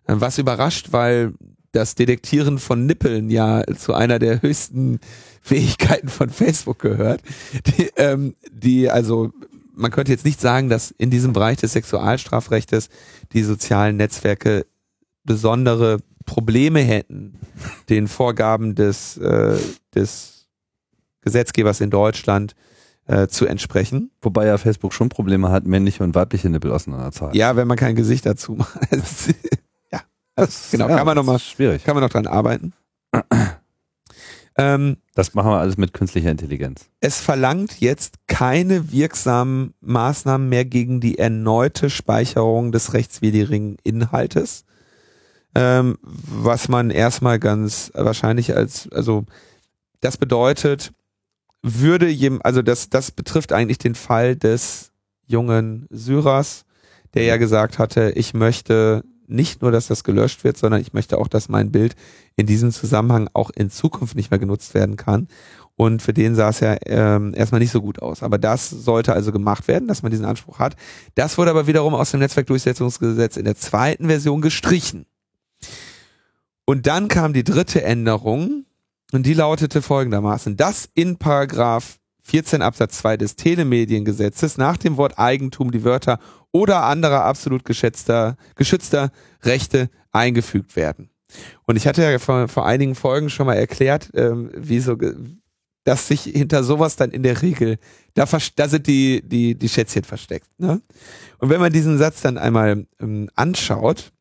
Äh, Was überrascht, weil das Detektieren von Nippeln ja zu einer der höchsten Fähigkeiten von Facebook gehört. Die, ähm, die also man könnte jetzt nicht sagen, dass in diesem Bereich des Sexualstrafrechtes die sozialen Netzwerke besondere Probleme hätten, den Vorgaben des, äh, des Gesetzgebers in Deutschland äh, zu entsprechen. Wobei ja Facebook schon Probleme hat, männliche und weibliche Nippel auseinanderzuhalten. Ja, wenn man kein Gesicht dazu macht. ja, also, genau, Ja, kann man noch mal, das ist schwierig. kann man noch dran arbeiten. ähm, Das machen wir alles mit künstlicher Intelligenz. es verlangt jetzt keine wirksamen Maßnahmen mehr gegen die erneute Speicherung des rechtswidrigen Inhaltes, ähm, was man erstmal ganz wahrscheinlich als, also das bedeutet, würde jem, also das, das betrifft eigentlich den Fall des jungen Syrers, der ja gesagt hatte, ich möchte nicht nur, dass das gelöscht wird, sondern ich möchte auch, dass mein Bild in diesem Zusammenhang auch in Zukunft nicht mehr genutzt werden kann. Und für den sah es ja ähm, erstmal nicht so gut aus. Aber das sollte also gemacht werden, dass man diesen Anspruch hat. Das wurde aber wiederum aus dem Netzwerkdurchsetzungsgesetz in der zweiten Version gestrichen. Und dann kam die dritte Änderung und die lautete folgendermaßen, dass in Paragraph 14 Absatz 2 des Telemediengesetzes nach dem Wort Eigentum die Wörter oder anderer absolut geschätzter, geschützter Rechte eingefügt werden. Und ich hatte ja vor, vor einigen Folgen schon mal erklärt, ähm, wie so, dass sich hinter sowas dann in der Regel, da, da sind die, die, die Schätzchen versteckt. Ne? Und wenn man diesen Satz dann einmal ähm, anschaut,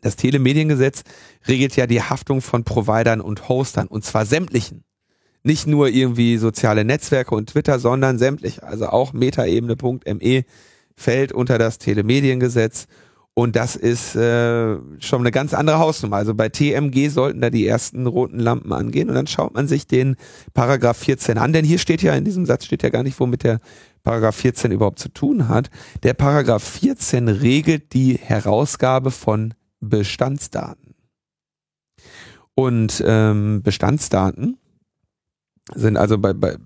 das Telemediengesetz regelt ja die Haftung von Providern und Hostern und zwar sämtlichen. Nicht nur irgendwie soziale Netzwerke und Twitter, sondern sämtliche. Also auch metaebene.me fällt unter das Telemediengesetz und das ist äh, schon eine ganz andere Hausnummer. Also bei TMG sollten da die ersten roten Lampen angehen und dann schaut man sich den Paragraph 14 an, denn hier steht ja in diesem Satz steht ja gar nicht, womit der Paragraph 14 überhaupt zu tun hat. Der Paragraph 14 regelt die Herausgabe von Bestandsdaten. Und ähm, Bestandsdaten sind also bei, bei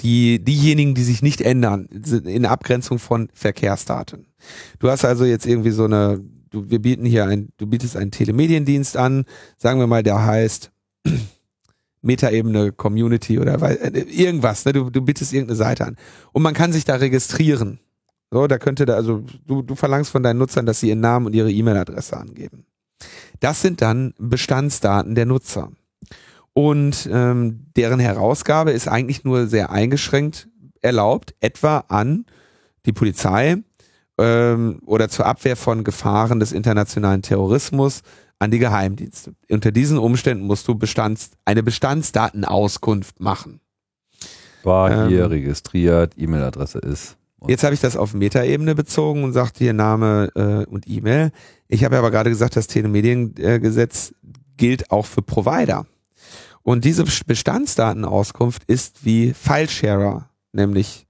die, diejenigen, die sich nicht ändern, in Abgrenzung von Verkehrsdaten. Du hast also jetzt irgendwie so eine, du, wir bieten hier ein, du bietest einen Telemediendienst an, sagen wir mal, der heißt Metaebene Community oder äh, irgendwas, ne? du, du bietest irgendeine Seite an. Und man kann sich da registrieren. So, da könnte da, also du, du verlangst von deinen Nutzern, dass sie ihren Namen und ihre E-Mail-Adresse angeben. Das sind dann Bestandsdaten der Nutzer. Und ähm, deren Herausgabe ist eigentlich nur sehr eingeschränkt erlaubt, etwa an die Polizei ähm, oder zur Abwehr von Gefahren des internationalen Terrorismus, an die Geheimdienste. Unter diesen Umständen musst du Bestands, eine Bestandsdatenauskunft machen. War ähm, hier registriert, E-Mail-Adresse ist. Jetzt habe ich das auf Metaebene bezogen und sagte hier Name äh, und E-Mail. Ich habe aber gerade gesagt, das Telemediengesetz gilt auch für Provider. Und diese Bestandsdatenauskunft ist wie Filesharer, nämlich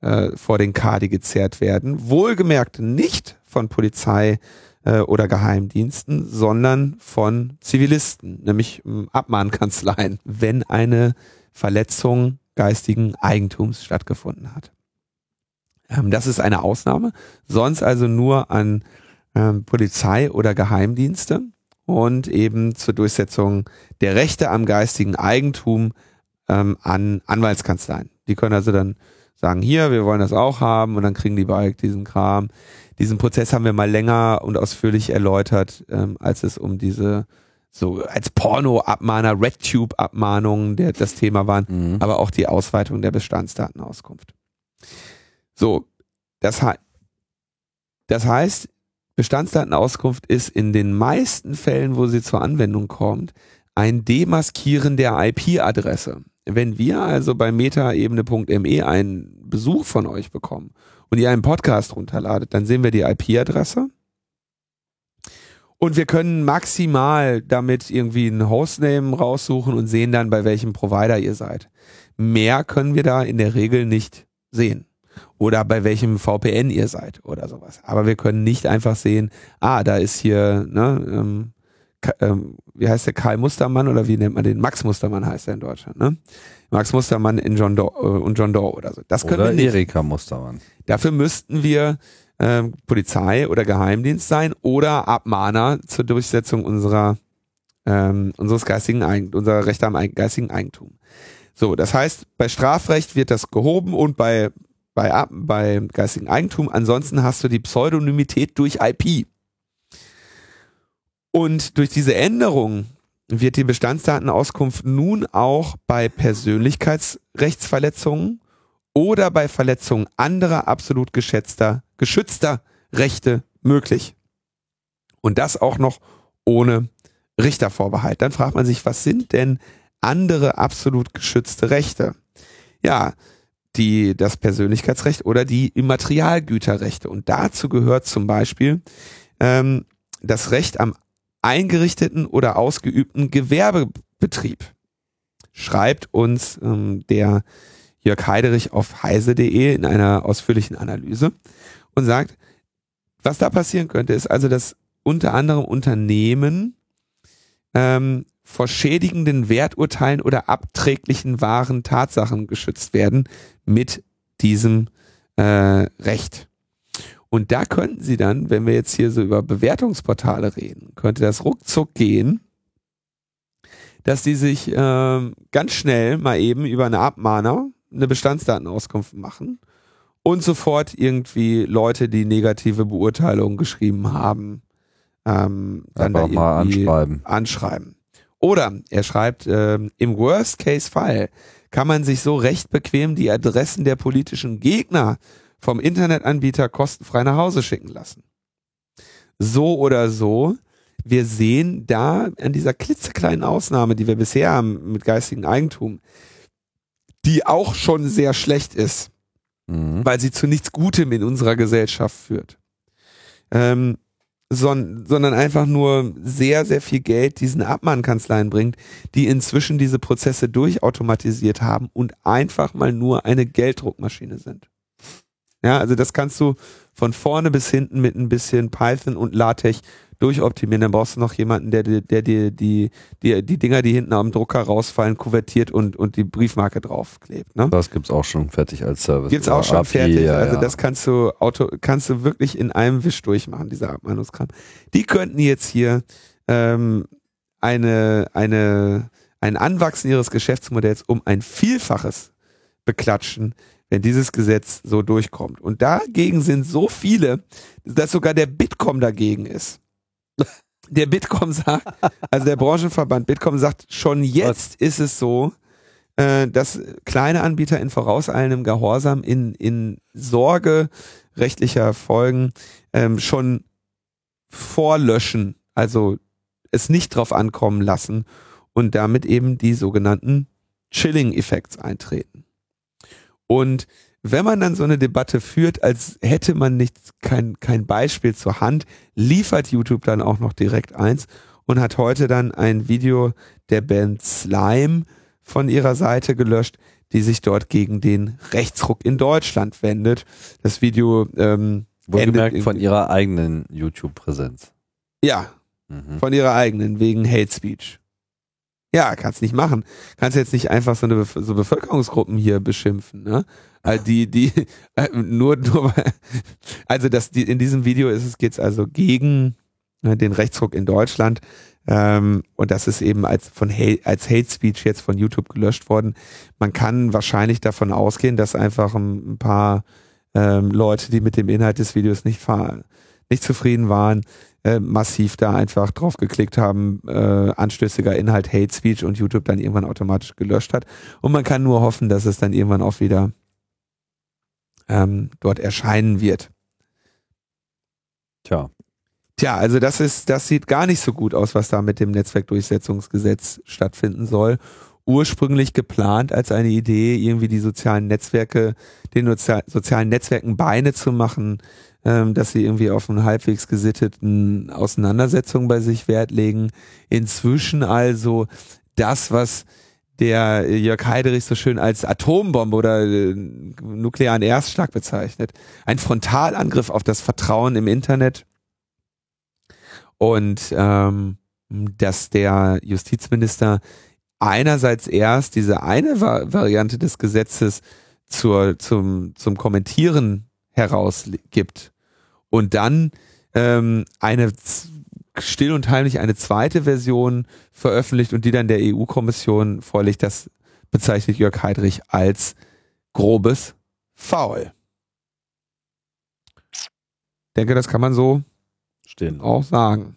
äh, vor den Kadi gezerrt werden. Wohlgemerkt nicht von Polizei äh, oder Geheimdiensten, sondern von Zivilisten, nämlich ähm, Abmahnkanzleien, wenn eine Verletzung geistigen Eigentums stattgefunden hat. Ähm, das ist eine Ausnahme, sonst also nur an ähm, Polizei oder Geheimdienste und eben zur Durchsetzung der Rechte am geistigen Eigentum ähm, an Anwaltskanzleien. Die können also dann sagen, hier, wir wollen das auch haben und dann kriegen die bei diesen Kram. Diesen Prozess haben wir mal länger und ausführlich erläutert, ähm, als es um diese so als Porno-Abmahner, RedTube-Abmahnungen der das Thema waren, mhm. aber auch die Ausweitung der Bestandsdatenauskunft. So, das, he das heißt, Bestandsdatenauskunft ist in den meisten Fällen, wo sie zur Anwendung kommt, ein Demaskieren der IP-Adresse. Wenn wir also bei metaebene.me einen Besuch von euch bekommen und ihr einen Podcast runterladet, dann sehen wir die IP-Adresse. Und wir können maximal damit irgendwie einen Hostname raussuchen und sehen dann, bei welchem Provider ihr seid. Mehr können wir da in der Regel nicht sehen. Oder bei welchem VPN ihr seid oder sowas. Aber wir können nicht einfach sehen, ah, da ist hier, ne, ähm, ähm, wie heißt der Karl Mustermann oder wie nennt man den? Max Mustermann heißt er in Deutschland, ne? Max Mustermann in John Doe äh, und John Doe oder so. Das können oder wir nicht. Erika Mustermann. Dafür müssten wir ähm, Polizei oder Geheimdienst sein oder Abmahner zur Durchsetzung unserer ähm, unseres geistigen Eigen, unserer Rechte am geistigen Eigentum. So, das heißt, bei Strafrecht wird das gehoben und bei bei, bei geistigen Eigentum. Ansonsten hast du die Pseudonymität durch IP. Und durch diese Änderung wird die Bestandsdatenauskunft nun auch bei Persönlichkeitsrechtsverletzungen oder bei Verletzungen anderer absolut geschätzter, geschützter Rechte möglich. Und das auch noch ohne Richtervorbehalt. Dann fragt man sich, was sind denn andere absolut geschützte Rechte? Ja, die, das Persönlichkeitsrecht oder die Immaterialgüterrechte. Und dazu gehört zum Beispiel ähm, das Recht am eingerichteten oder ausgeübten Gewerbebetrieb. Schreibt uns ähm, der Jörg Heiderich auf heise.de in einer ausführlichen Analyse und sagt, was da passieren könnte, ist also, dass unter anderem Unternehmen ähm, vor schädigenden Werturteilen oder abträglichen wahren Tatsachen geschützt werden mit diesem äh, Recht. Und da könnten Sie dann, wenn wir jetzt hier so über Bewertungsportale reden, könnte das ruckzuck gehen, dass die sich äh, ganz schnell mal eben über eine Abmahner eine Bestandsdatenauskunft machen und sofort irgendwie Leute, die negative Beurteilungen geschrieben haben, ähm, dann da mal anschreiben. anschreiben. Oder er schreibt, äh, im Worst-Case-Fall kann man sich so recht bequem die Adressen der politischen Gegner vom Internetanbieter kostenfrei nach Hause schicken lassen. So oder so, wir sehen da an dieser klitzekleinen Ausnahme, die wir bisher haben mit geistigem Eigentum, die auch schon sehr schlecht ist, mhm. weil sie zu nichts Gutem in unserer Gesellschaft führt. Ähm, son sondern einfach nur sehr, sehr viel Geld diesen Abmahnkanzleien bringt, die inzwischen diese Prozesse durchautomatisiert haben und einfach mal nur eine Gelddruckmaschine sind. Ja, also das kannst du von vorne bis hinten mit ein bisschen Python und LaTeX durchoptimieren, dann brauchst du noch jemanden, der dir der, der, die, die, die Dinger, die hinten am Drucker rausfallen, kuvertiert und, und die Briefmarke draufklebt. Ne? Das gibt's auch schon fertig als Service. Gibt's auch Über schon API, fertig. Ja, also das kannst du Auto, kannst du wirklich in einem Wisch durchmachen, dieser Abmahnungskram. Die könnten jetzt hier ähm, eine, eine, ein Anwachsen ihres Geschäftsmodells um ein Vielfaches beklatschen, wenn dieses Gesetz so durchkommt. Und dagegen sind so viele, dass sogar der Bitkom dagegen ist. Der Bitkom sagt, also der Branchenverband Bitkom sagt, schon jetzt ist es so, äh, dass kleine Anbieter in vorauseilendem Gehorsam in, in Sorge rechtlicher Folgen ähm, schon vorlöschen, also es nicht drauf ankommen lassen und damit eben die sogenannten Chilling-Effekts eintreten. Und wenn man dann so eine Debatte führt, als hätte man nicht kein, kein Beispiel zur Hand, liefert YouTube dann auch noch direkt eins und hat heute dann ein Video der Band Slime von ihrer Seite gelöscht, die sich dort gegen den Rechtsruck in Deutschland wendet. Das Video ähm, Wohlgemerkt von ihrer eigenen YouTube-Präsenz. ja, Mhm. von ihrer eigenen, wegen Hate Speech. Ja, kannst nicht machen. Kannst jetzt nicht einfach so eine Bef so Bevölkerungsgruppen hier beschimpfen, ne? Also die, die, äh, nur, nur also das, die, in diesem Video ist es, geht's also gegen äh, den Rechtsruck in Deutschland. Ähm, und das ist eben als von Hate, als Hate Speech jetzt von YouTube gelöscht worden. Man kann wahrscheinlich davon ausgehen, dass einfach ein, paar ähm, Leute, die mit dem Inhalt des Videos nicht, nicht zufrieden waren, äh, massiv da einfach drauf geklickt haben, äh, anstößiger Inhalt, Hate Speech und YouTube dann irgendwann automatisch gelöscht hat. Und man kann nur hoffen, dass es dann irgendwann auch wieder ähm, dort erscheinen wird. Tja, Tja, also das ist, das sieht gar nicht so gut aus, was da mit dem Netzwerkdurchsetzungsgesetz stattfinden soll. Ursprünglich geplant als eine Idee, irgendwie die sozialen Netzwerke, den Sozial sozialen Netzwerken Beine zu machen, ähm, dass sie irgendwie auf einen halbwegs gesitteten Auseinandersetzungen bei sich Wert legen. Inzwischen also das, was der Jörg Heiderich so schön als Atombombe oder äh, nuklearen Erstschlag bezeichnet. Ein Frontalangriff auf das Vertrauen im Internet und ähm, dass der Justizminister einerseits erst diese eine Va Variante des Gesetzes zur, zum, zum Kommentieren herausgibt und dann ähm, eine still und heimlich eine zweite Version veröffentlicht und die dann der EU-Kommission vorlegt, das bezeichnet Jörg Heidrich als grobes Foul. Ich denke, das kann man so stehen. auch sagen.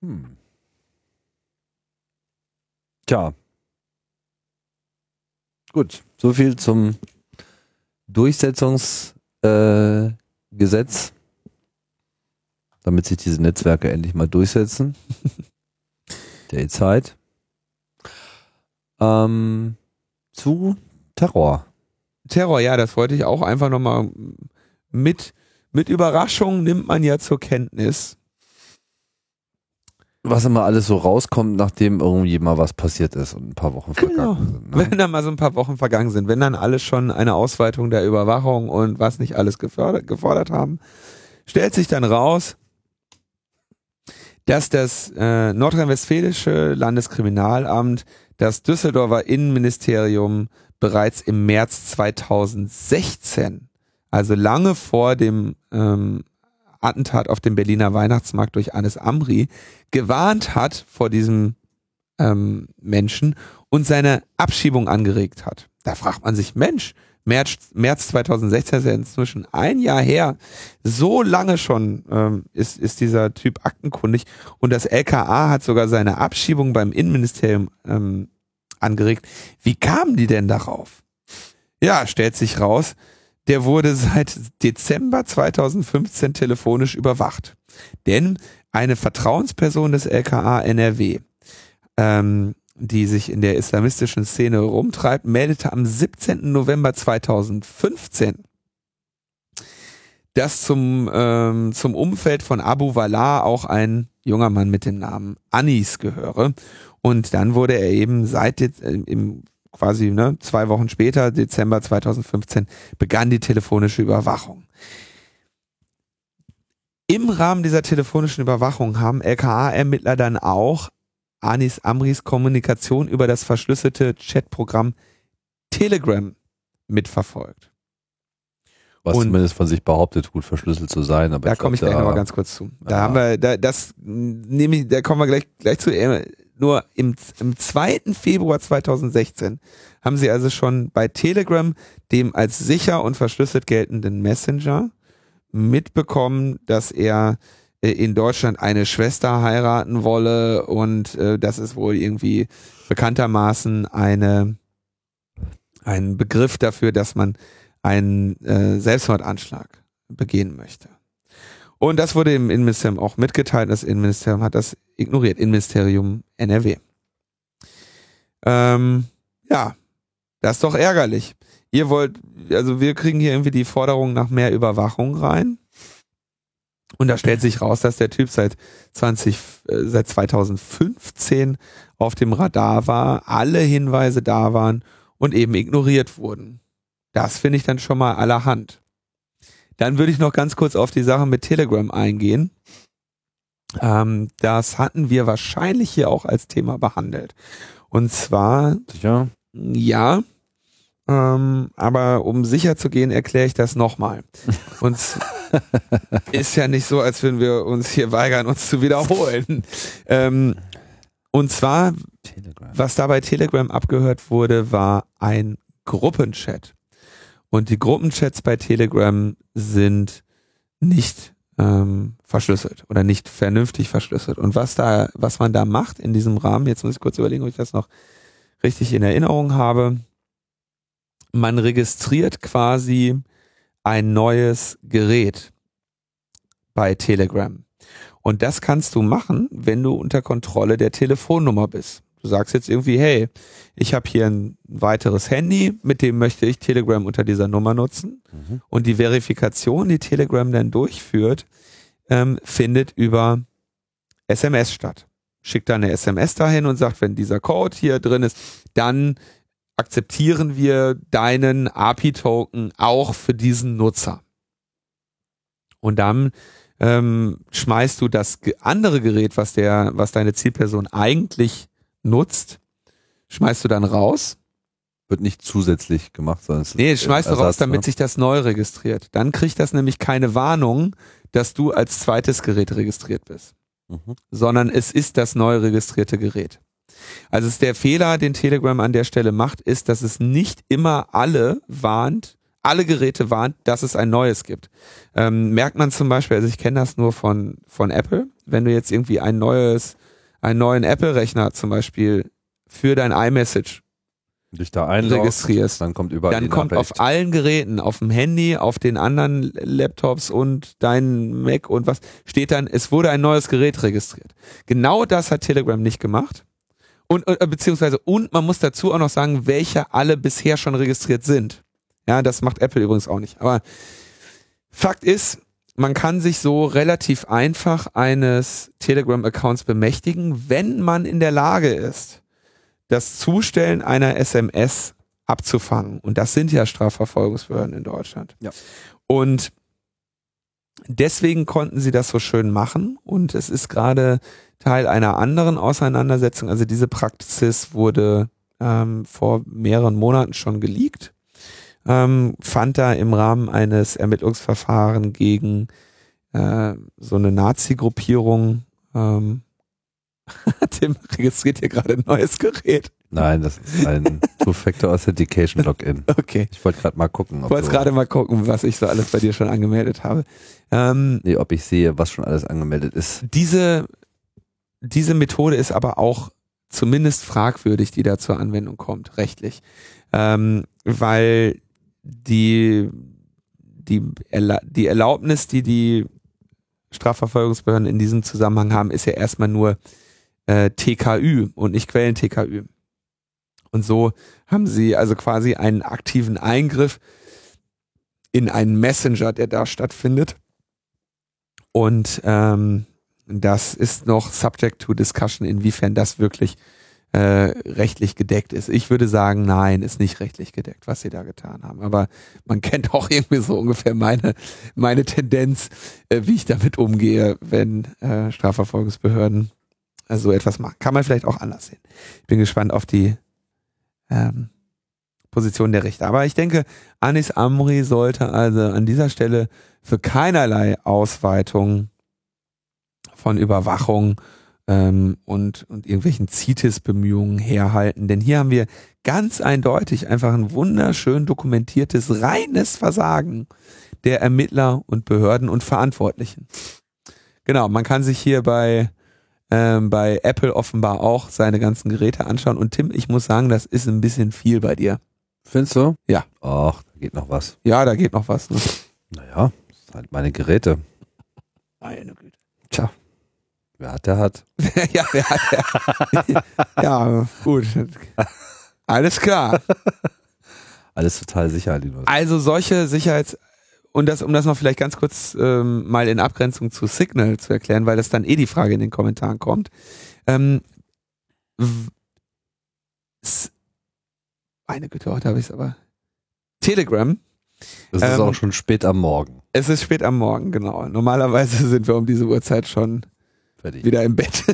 Hm. Tja. Gut, so viel zum Durchsetzungsgesetz, äh, damit sich diese Netzwerke endlich mal durchsetzen. Der Zeit. Ähm, zu Terror. Terror, ja, das wollte ich auch einfach nochmal mit, mit Überraschung nimmt man ja zur Kenntnis. Was immer alles so rauskommt, nachdem irgendwie mal was passiert ist und ein paar Wochen Genau. vergangen sind. Ne? Wenn dann mal so ein paar Wochen vergangen sind, wenn dann alle schon eine Ausweitung der Überwachung und was nicht alles gefordert haben, stellt sich dann raus, dass das äh, nordrhein-westfälische Landeskriminalamt das Düsseldorfer Innenministerium bereits im März 2016, also lange vor dem ähm, Attentat auf dem Berliner Weihnachtsmarkt durch Anis Amri, gewarnt hat vor diesem ähm, Menschen und seine Abschiebung angeregt hat. Da fragt man sich, Mensch, März, März 2016 ist ja inzwischen ein Jahr her. So lange schon ähm, ist, ist dieser Typ aktenkundig und das LKA hat sogar seine Abschiebung beim Innenministerium ähm, angeregt. Wie kamen die denn darauf? Ja, stellt sich raus, der wurde seit Dezember 2015 telefonisch überwacht. Denn eine Vertrauensperson des LKA NRW, ähm, die sich in der islamistischen Szene rumtreibt, meldete am 17. November 2015, dass zum, ähm, zum Umfeld von Abu Wallah auch ein junger Mann mit dem Namen Anis gehöre. Und dann wurde er eben seit im quasi ne, zwei Wochen später, Dezember 2015, begann die telefonische Überwachung. Im Rahmen dieser telefonischen Überwachung haben LKA-Ermittler dann auch Anis Amris Kommunikation über das verschlüsselte Chatprogramm Telegram mitverfolgt. Was Und- zumindest von sich behauptet, gut verschlüsselt zu sein. Aber Da komme ich gleich nochmal ganz kurz zu. Da Ja. haben wir, da, das nehme ich, da kommen wir gleich, gleich zu. Äh, Nur im, im 2. Februar 2016 haben sie also schon bei Telegram, dem als sicher und verschlüsselt geltenden Messenger, mitbekommen, dass er in Deutschland eine Schwester heiraten wolle und äh, das ist wohl irgendwie bekanntermaßen eine ein Begriff dafür, dass man einen äh, Selbstmordanschlag begehen möchte. Und das wurde im Innenministerium auch mitgeteilt. Das Innenministerium hat das ignoriert. Innenministerium NRW. Ähm, ja, das ist doch ärgerlich. Ihr wollt, also wir kriegen hier irgendwie die Forderung nach mehr Überwachung rein. Und da stellt sich raus, dass der Typ seit 20, äh, seit 2015 auf dem Radar war, alle Hinweise da waren und eben ignoriert wurden. Das finde ich dann schon mal allerhand. Dann würde ich noch ganz kurz auf die Sache mit Telegram eingehen. Ähm, das hatten wir wahrscheinlich hier auch als Thema behandelt. Und zwar, Sicher? ja, ähm, aber um sicher zu gehen, erkläre ich das nochmal. Und es ist ja nicht so, als würden wir uns hier weigern, uns zu wiederholen. Ähm, und zwar Telegram. was da bei Telegram abgehört wurde, war ein Gruppenchat. Und die Gruppenchats bei Telegram sind nicht ähm, verschlüsselt oder nicht vernünftig verschlüsselt. Und was da, was man da macht in diesem Rahmen, jetzt muss ich kurz überlegen, ob ich das noch richtig in Erinnerung habe. Man registriert quasi ein neues Gerät bei Telegram. Und das kannst du machen, wenn du unter Kontrolle der Telefonnummer bist. Du sagst jetzt irgendwie, hey, ich habe hier ein weiteres Handy, mit dem möchte ich Telegram unter dieser Nummer nutzen. Mhm. Und die Verifikation, die Telegram dann durchführt, ähm, findet über SMS statt. Schickt da eine SMS dahin und sagt, wenn dieser Code hier drin ist, dann akzeptieren wir deinen API-Token auch für diesen Nutzer. Und dann ähm, schmeißt du das andere Gerät, was der, was deine Zielperson eigentlich nutzt, schmeißt du dann raus. Wird nicht zusätzlich gemacht, sondern es Nee, schmeißt du Ersatz, raus, damit ne? sich das neu registriert. Dann kriegt das nämlich keine Warnung, dass du als zweites Gerät registriert bist, Mhm. sondern es ist das neu registrierte Gerät. Also ist der Fehler, den Telegram an der Stelle macht, ist, dass es nicht immer alle warnt, alle Geräte warnt, dass es ein neues gibt. Ähm, merkt man zum Beispiel, also ich kenne das nur von, von Apple, wenn du jetzt irgendwie ein neues, einen neuen Apple-Rechner zum Beispiel für dein iMessage Dich da einloggst, registrierst, dann kommt überall dann kommt auf allen Geräten, auf dem Handy, auf den anderen Laptops und dein Mac und was, steht dann, es wurde ein neues Gerät registriert. Genau das hat Telegram nicht gemacht. Und, äh, beziehungsweise, und man muss dazu auch noch sagen, welche alle bisher schon registriert sind. Ja, das macht Apple übrigens auch nicht. Aber Fakt ist, man kann sich so relativ einfach eines Telegram-Accounts bemächtigen, wenn man in der Lage ist, das Zustellen einer SMS abzufangen. Und das sind ja Strafverfolgungsbehörden in Deutschland. Ja. Und deswegen konnten sie das so schön machen. Und es ist gerade Teil einer anderen Auseinandersetzung. Also diese Praxis wurde ähm, vor mehreren Monaten schon geleakt. Ähm, fand da im Rahmen eines Ermittlungsverfahrens gegen äh, so eine Nazi-Gruppierung ähm, Tim registriert hier gerade ein neues Gerät. Nein, das ist ein Two-Factor Authentication Login. Okay. Ich wollte gerade mal gucken, Ich wollte gerade mal gucken, was ich so alles bei dir schon angemeldet habe. Ähm, nee, ob ich sehe, was schon alles angemeldet ist. diese, diese Methode ist aber auch zumindest fragwürdig, die da zur Anwendung kommt, rechtlich. Ähm, weil die, die, Erla die Erlaubnis, die die Strafverfolgungsbehörden in diesem Zusammenhang haben, ist ja erstmal nur äh, TKÜ und nicht Quellen-TKÜ. Und so haben sie also quasi einen aktiven Eingriff in einen Messenger, der da stattfindet. Und ähm, das ist noch subject to discussion, inwiefern das wirklich äh, rechtlich gedeckt ist. Ich würde sagen, nein, ist nicht rechtlich gedeckt, was sie da getan haben. Aber man kennt auch irgendwie so ungefähr meine, meine Tendenz, äh, wie ich damit umgehe, wenn äh, Strafverfolgungsbehörden äh, so etwas machen. Kann man vielleicht auch anders sehen. Ich bin gespannt auf die ähm, Position der Richter. Aber ich denke, Anis Amri sollte also an dieser Stelle für keinerlei Ausweitung von Überwachung ähm, und, und irgendwelchen CITES-Bemühungen herhalten. Denn hier haben wir ganz eindeutig einfach ein wunderschön dokumentiertes, reines Versagen der Ermittler und Behörden und Verantwortlichen. Genau, man kann sich hier bei, ähm, bei Apple offenbar auch seine ganzen Geräte anschauen. Und Tim, ich muss sagen, das ist ein bisschen viel bei dir. Findest du? Ja. Ach, da geht noch was. Ja, da geht noch was. Ne? Naja, das sind halt meine Geräte. Meine Güte. Tja, wer hat, der hat. ja, wer hat der? ja, gut. Alles klar. Alles total sicher, Linus. Also solche Sicherheits- und das, um das noch vielleicht ganz kurz ähm, mal in Abgrenzung zu Signal zu erklären, weil das dann eh die Frage in den Kommentaren kommt. Ähm, meine Güte, heute habe ich es aber. Telegram. Es ist ähm, auch schon spät am Morgen. Es ist spät am Morgen, genau. Normalerweise sind wir um diese Uhrzeit schon Fertig. wieder im Bett.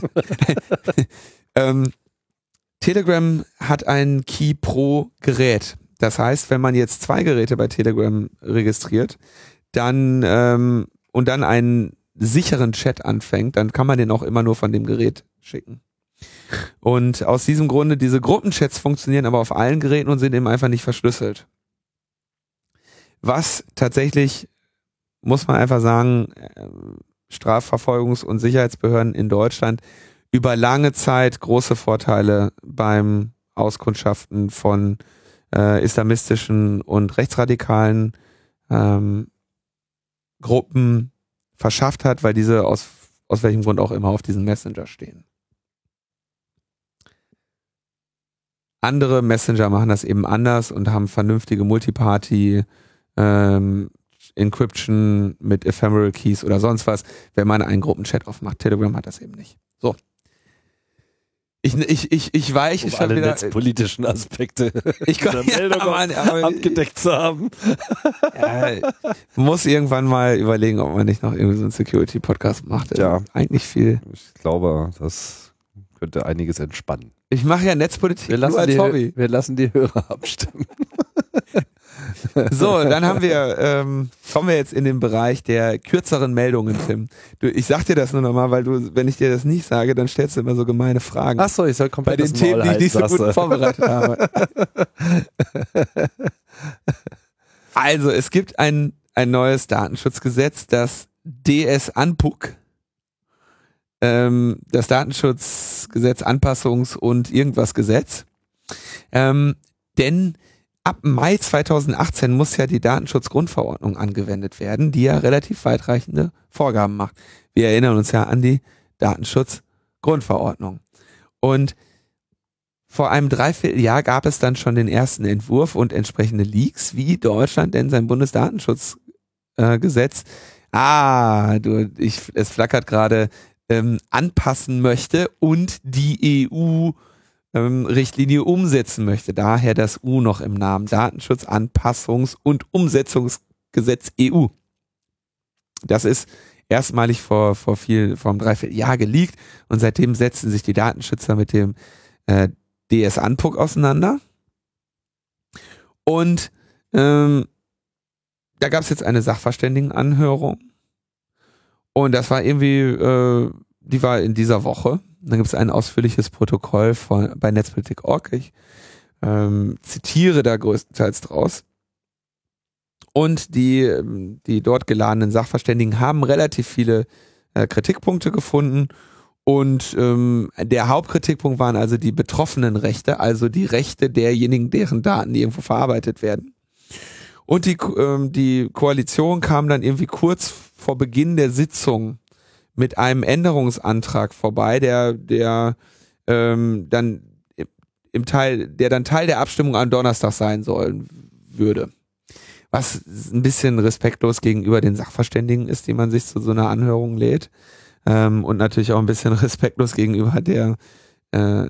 ähm, Telegram hat ein Key Pro Gerät. Das heißt, wenn man jetzt zwei Geräte bei Telegram registriert, dann ähm, und dann einen sicheren Chat anfängt, dann kann man den auch immer nur von dem Gerät schicken. Und aus diesem Grunde, diese Gruppenchats funktionieren aber auf allen Geräten und sind eben einfach nicht verschlüsselt. Was tatsächlich, muss man einfach sagen, ähm, Strafverfolgungs- und Sicherheitsbehörden in Deutschland über lange Zeit große Vorteile beim Auskundschaften von äh, islamistischen und rechtsradikalen ähm, Gruppen verschafft hat, weil diese aus, aus welchem Grund auch immer auf diesen Messenger stehen. Andere Messenger machen das eben anders und haben vernünftige Multiparty ähm, Encryption mit Ephemeral Keys oder sonst was, wenn man einen Gruppenchat aufmacht. Telegram hat das eben nicht. So. Ich, ich, ich, ich weiche um schon alle wieder. netzpolitischen Aspekte Ich kann, dieser Meldung ja, Mann, aber, abgedeckt zu haben. ja, muss irgendwann mal überlegen, ob man nicht noch irgendwie so einen Security-Podcast macht. Ja. Eigentlich viel. Ich glaube, das könnte einiges entspannen. Ich mache ja Netzpolitik Wir nur lassen, als die, Hobby. wir lassen die Hörer abstimmen. So, dann haben wir, ähm, kommen wir jetzt in den Bereich der kürzeren Meldungen, Tim. Du, ich sag dir das nur nochmal, weil du, wenn ich dir das nicht sage, dann stellst du immer so gemeine Fragen. Achso, ich soll bei komplett den das Themen, die ich nicht so gut vorbereitet habe. Also, es gibt ein, ein neues Datenschutzgesetz, das DS-Anpuck, ähm, das Datenschutzgesetz Anpassungs- und irgendwas Gesetz. Ähm, denn ab Mai 2018 muss ja die Datenschutzgrundverordnung angewendet werden, die ja relativ weitreichende Vorgaben macht. Wir erinnern uns ja an die Datenschutzgrundverordnung. Und vor einem Dreivierteljahr gab es dann schon den ersten Entwurf und entsprechende Leaks, wie Deutschland denn sein Bundesdatenschutzgesetz, äh, ah, du, ich, es flackert gerade, ähm, anpassen möchte und die EU ähm, Richtlinie umsetzen möchte. Daher das U noch im Namen Datenschutz, Anpassungs- und Umsetzungsgesetz EU. Das ist erstmalig vor, vor viel, vor einem Dreivierteljahr geleakt und seitdem setzen sich die Datenschützer mit dem äh, DS-Anpuck auseinander. Und ähm, da gab es jetzt eine Sachverständigenanhörung. Und das war irgendwie, äh, die war in dieser Woche. Dann gibt es ein ausführliches Protokoll von, bei Netzpolitik.org. Ich ähm, zitiere da größtenteils draus. Und die, die dort geladenen Sachverständigen haben relativ viele äh, Kritikpunkte gefunden. Und ähm, der Hauptkritikpunkt waren also die betroffenen Rechte, also die Rechte derjenigen, deren Daten irgendwo verarbeitet werden. Und die, ähm, die Koalition kam dann irgendwie kurz vor Beginn der Sitzung mit einem Änderungsantrag vorbei, der, der ähm, dann im Teil, der dann Teil der Abstimmung am Donnerstag sein sollen würde. Was ein bisschen respektlos gegenüber den Sachverständigen ist, die man sich zu so einer Anhörung lädt. Ähm, und natürlich auch ein bisschen respektlos gegenüber der, äh,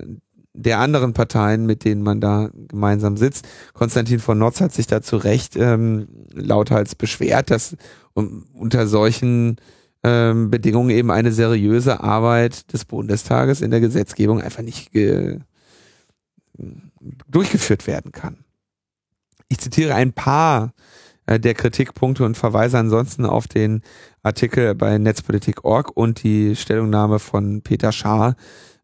der anderen Parteien, mit denen man da gemeinsam sitzt. Konstantin von Notz hat sich da zu Recht ähm, lauthals beschwert, dass um, unter solchen ähm, Bedingungen eben eine seriöse Arbeit des Bundestages in der Gesetzgebung einfach nicht ge durchgeführt werden kann. Ich zitiere ein paar äh, der Kritikpunkte und verweise ansonsten auf den Artikel bei Netzpolitik.org und die Stellungnahme von Peter Schaar,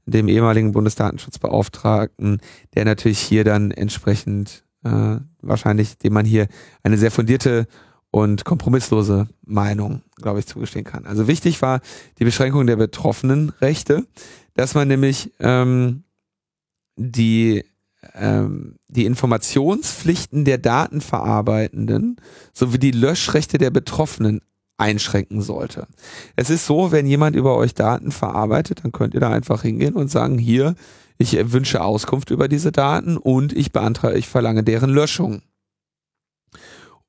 dem ehemaligen Bundesdatenschutzbeauftragten, der natürlich hier dann entsprechend äh, wahrscheinlich, dem man hier eine sehr fundierte und kompromisslose Meinung, glaube ich, zugestehen kann. Also wichtig war die Beschränkung der betroffenen Rechte, dass man nämlich ähm, die ähm, die Informationspflichten der Datenverarbeitenden sowie die Löschrechte der Betroffenen einschränken sollte. Es ist so, wenn jemand über euch Daten verarbeitet, dann könnt ihr da einfach hingehen und sagen, hier, ich wünsche Auskunft über diese Daten und ich beantrage, ich verlange deren Löschung.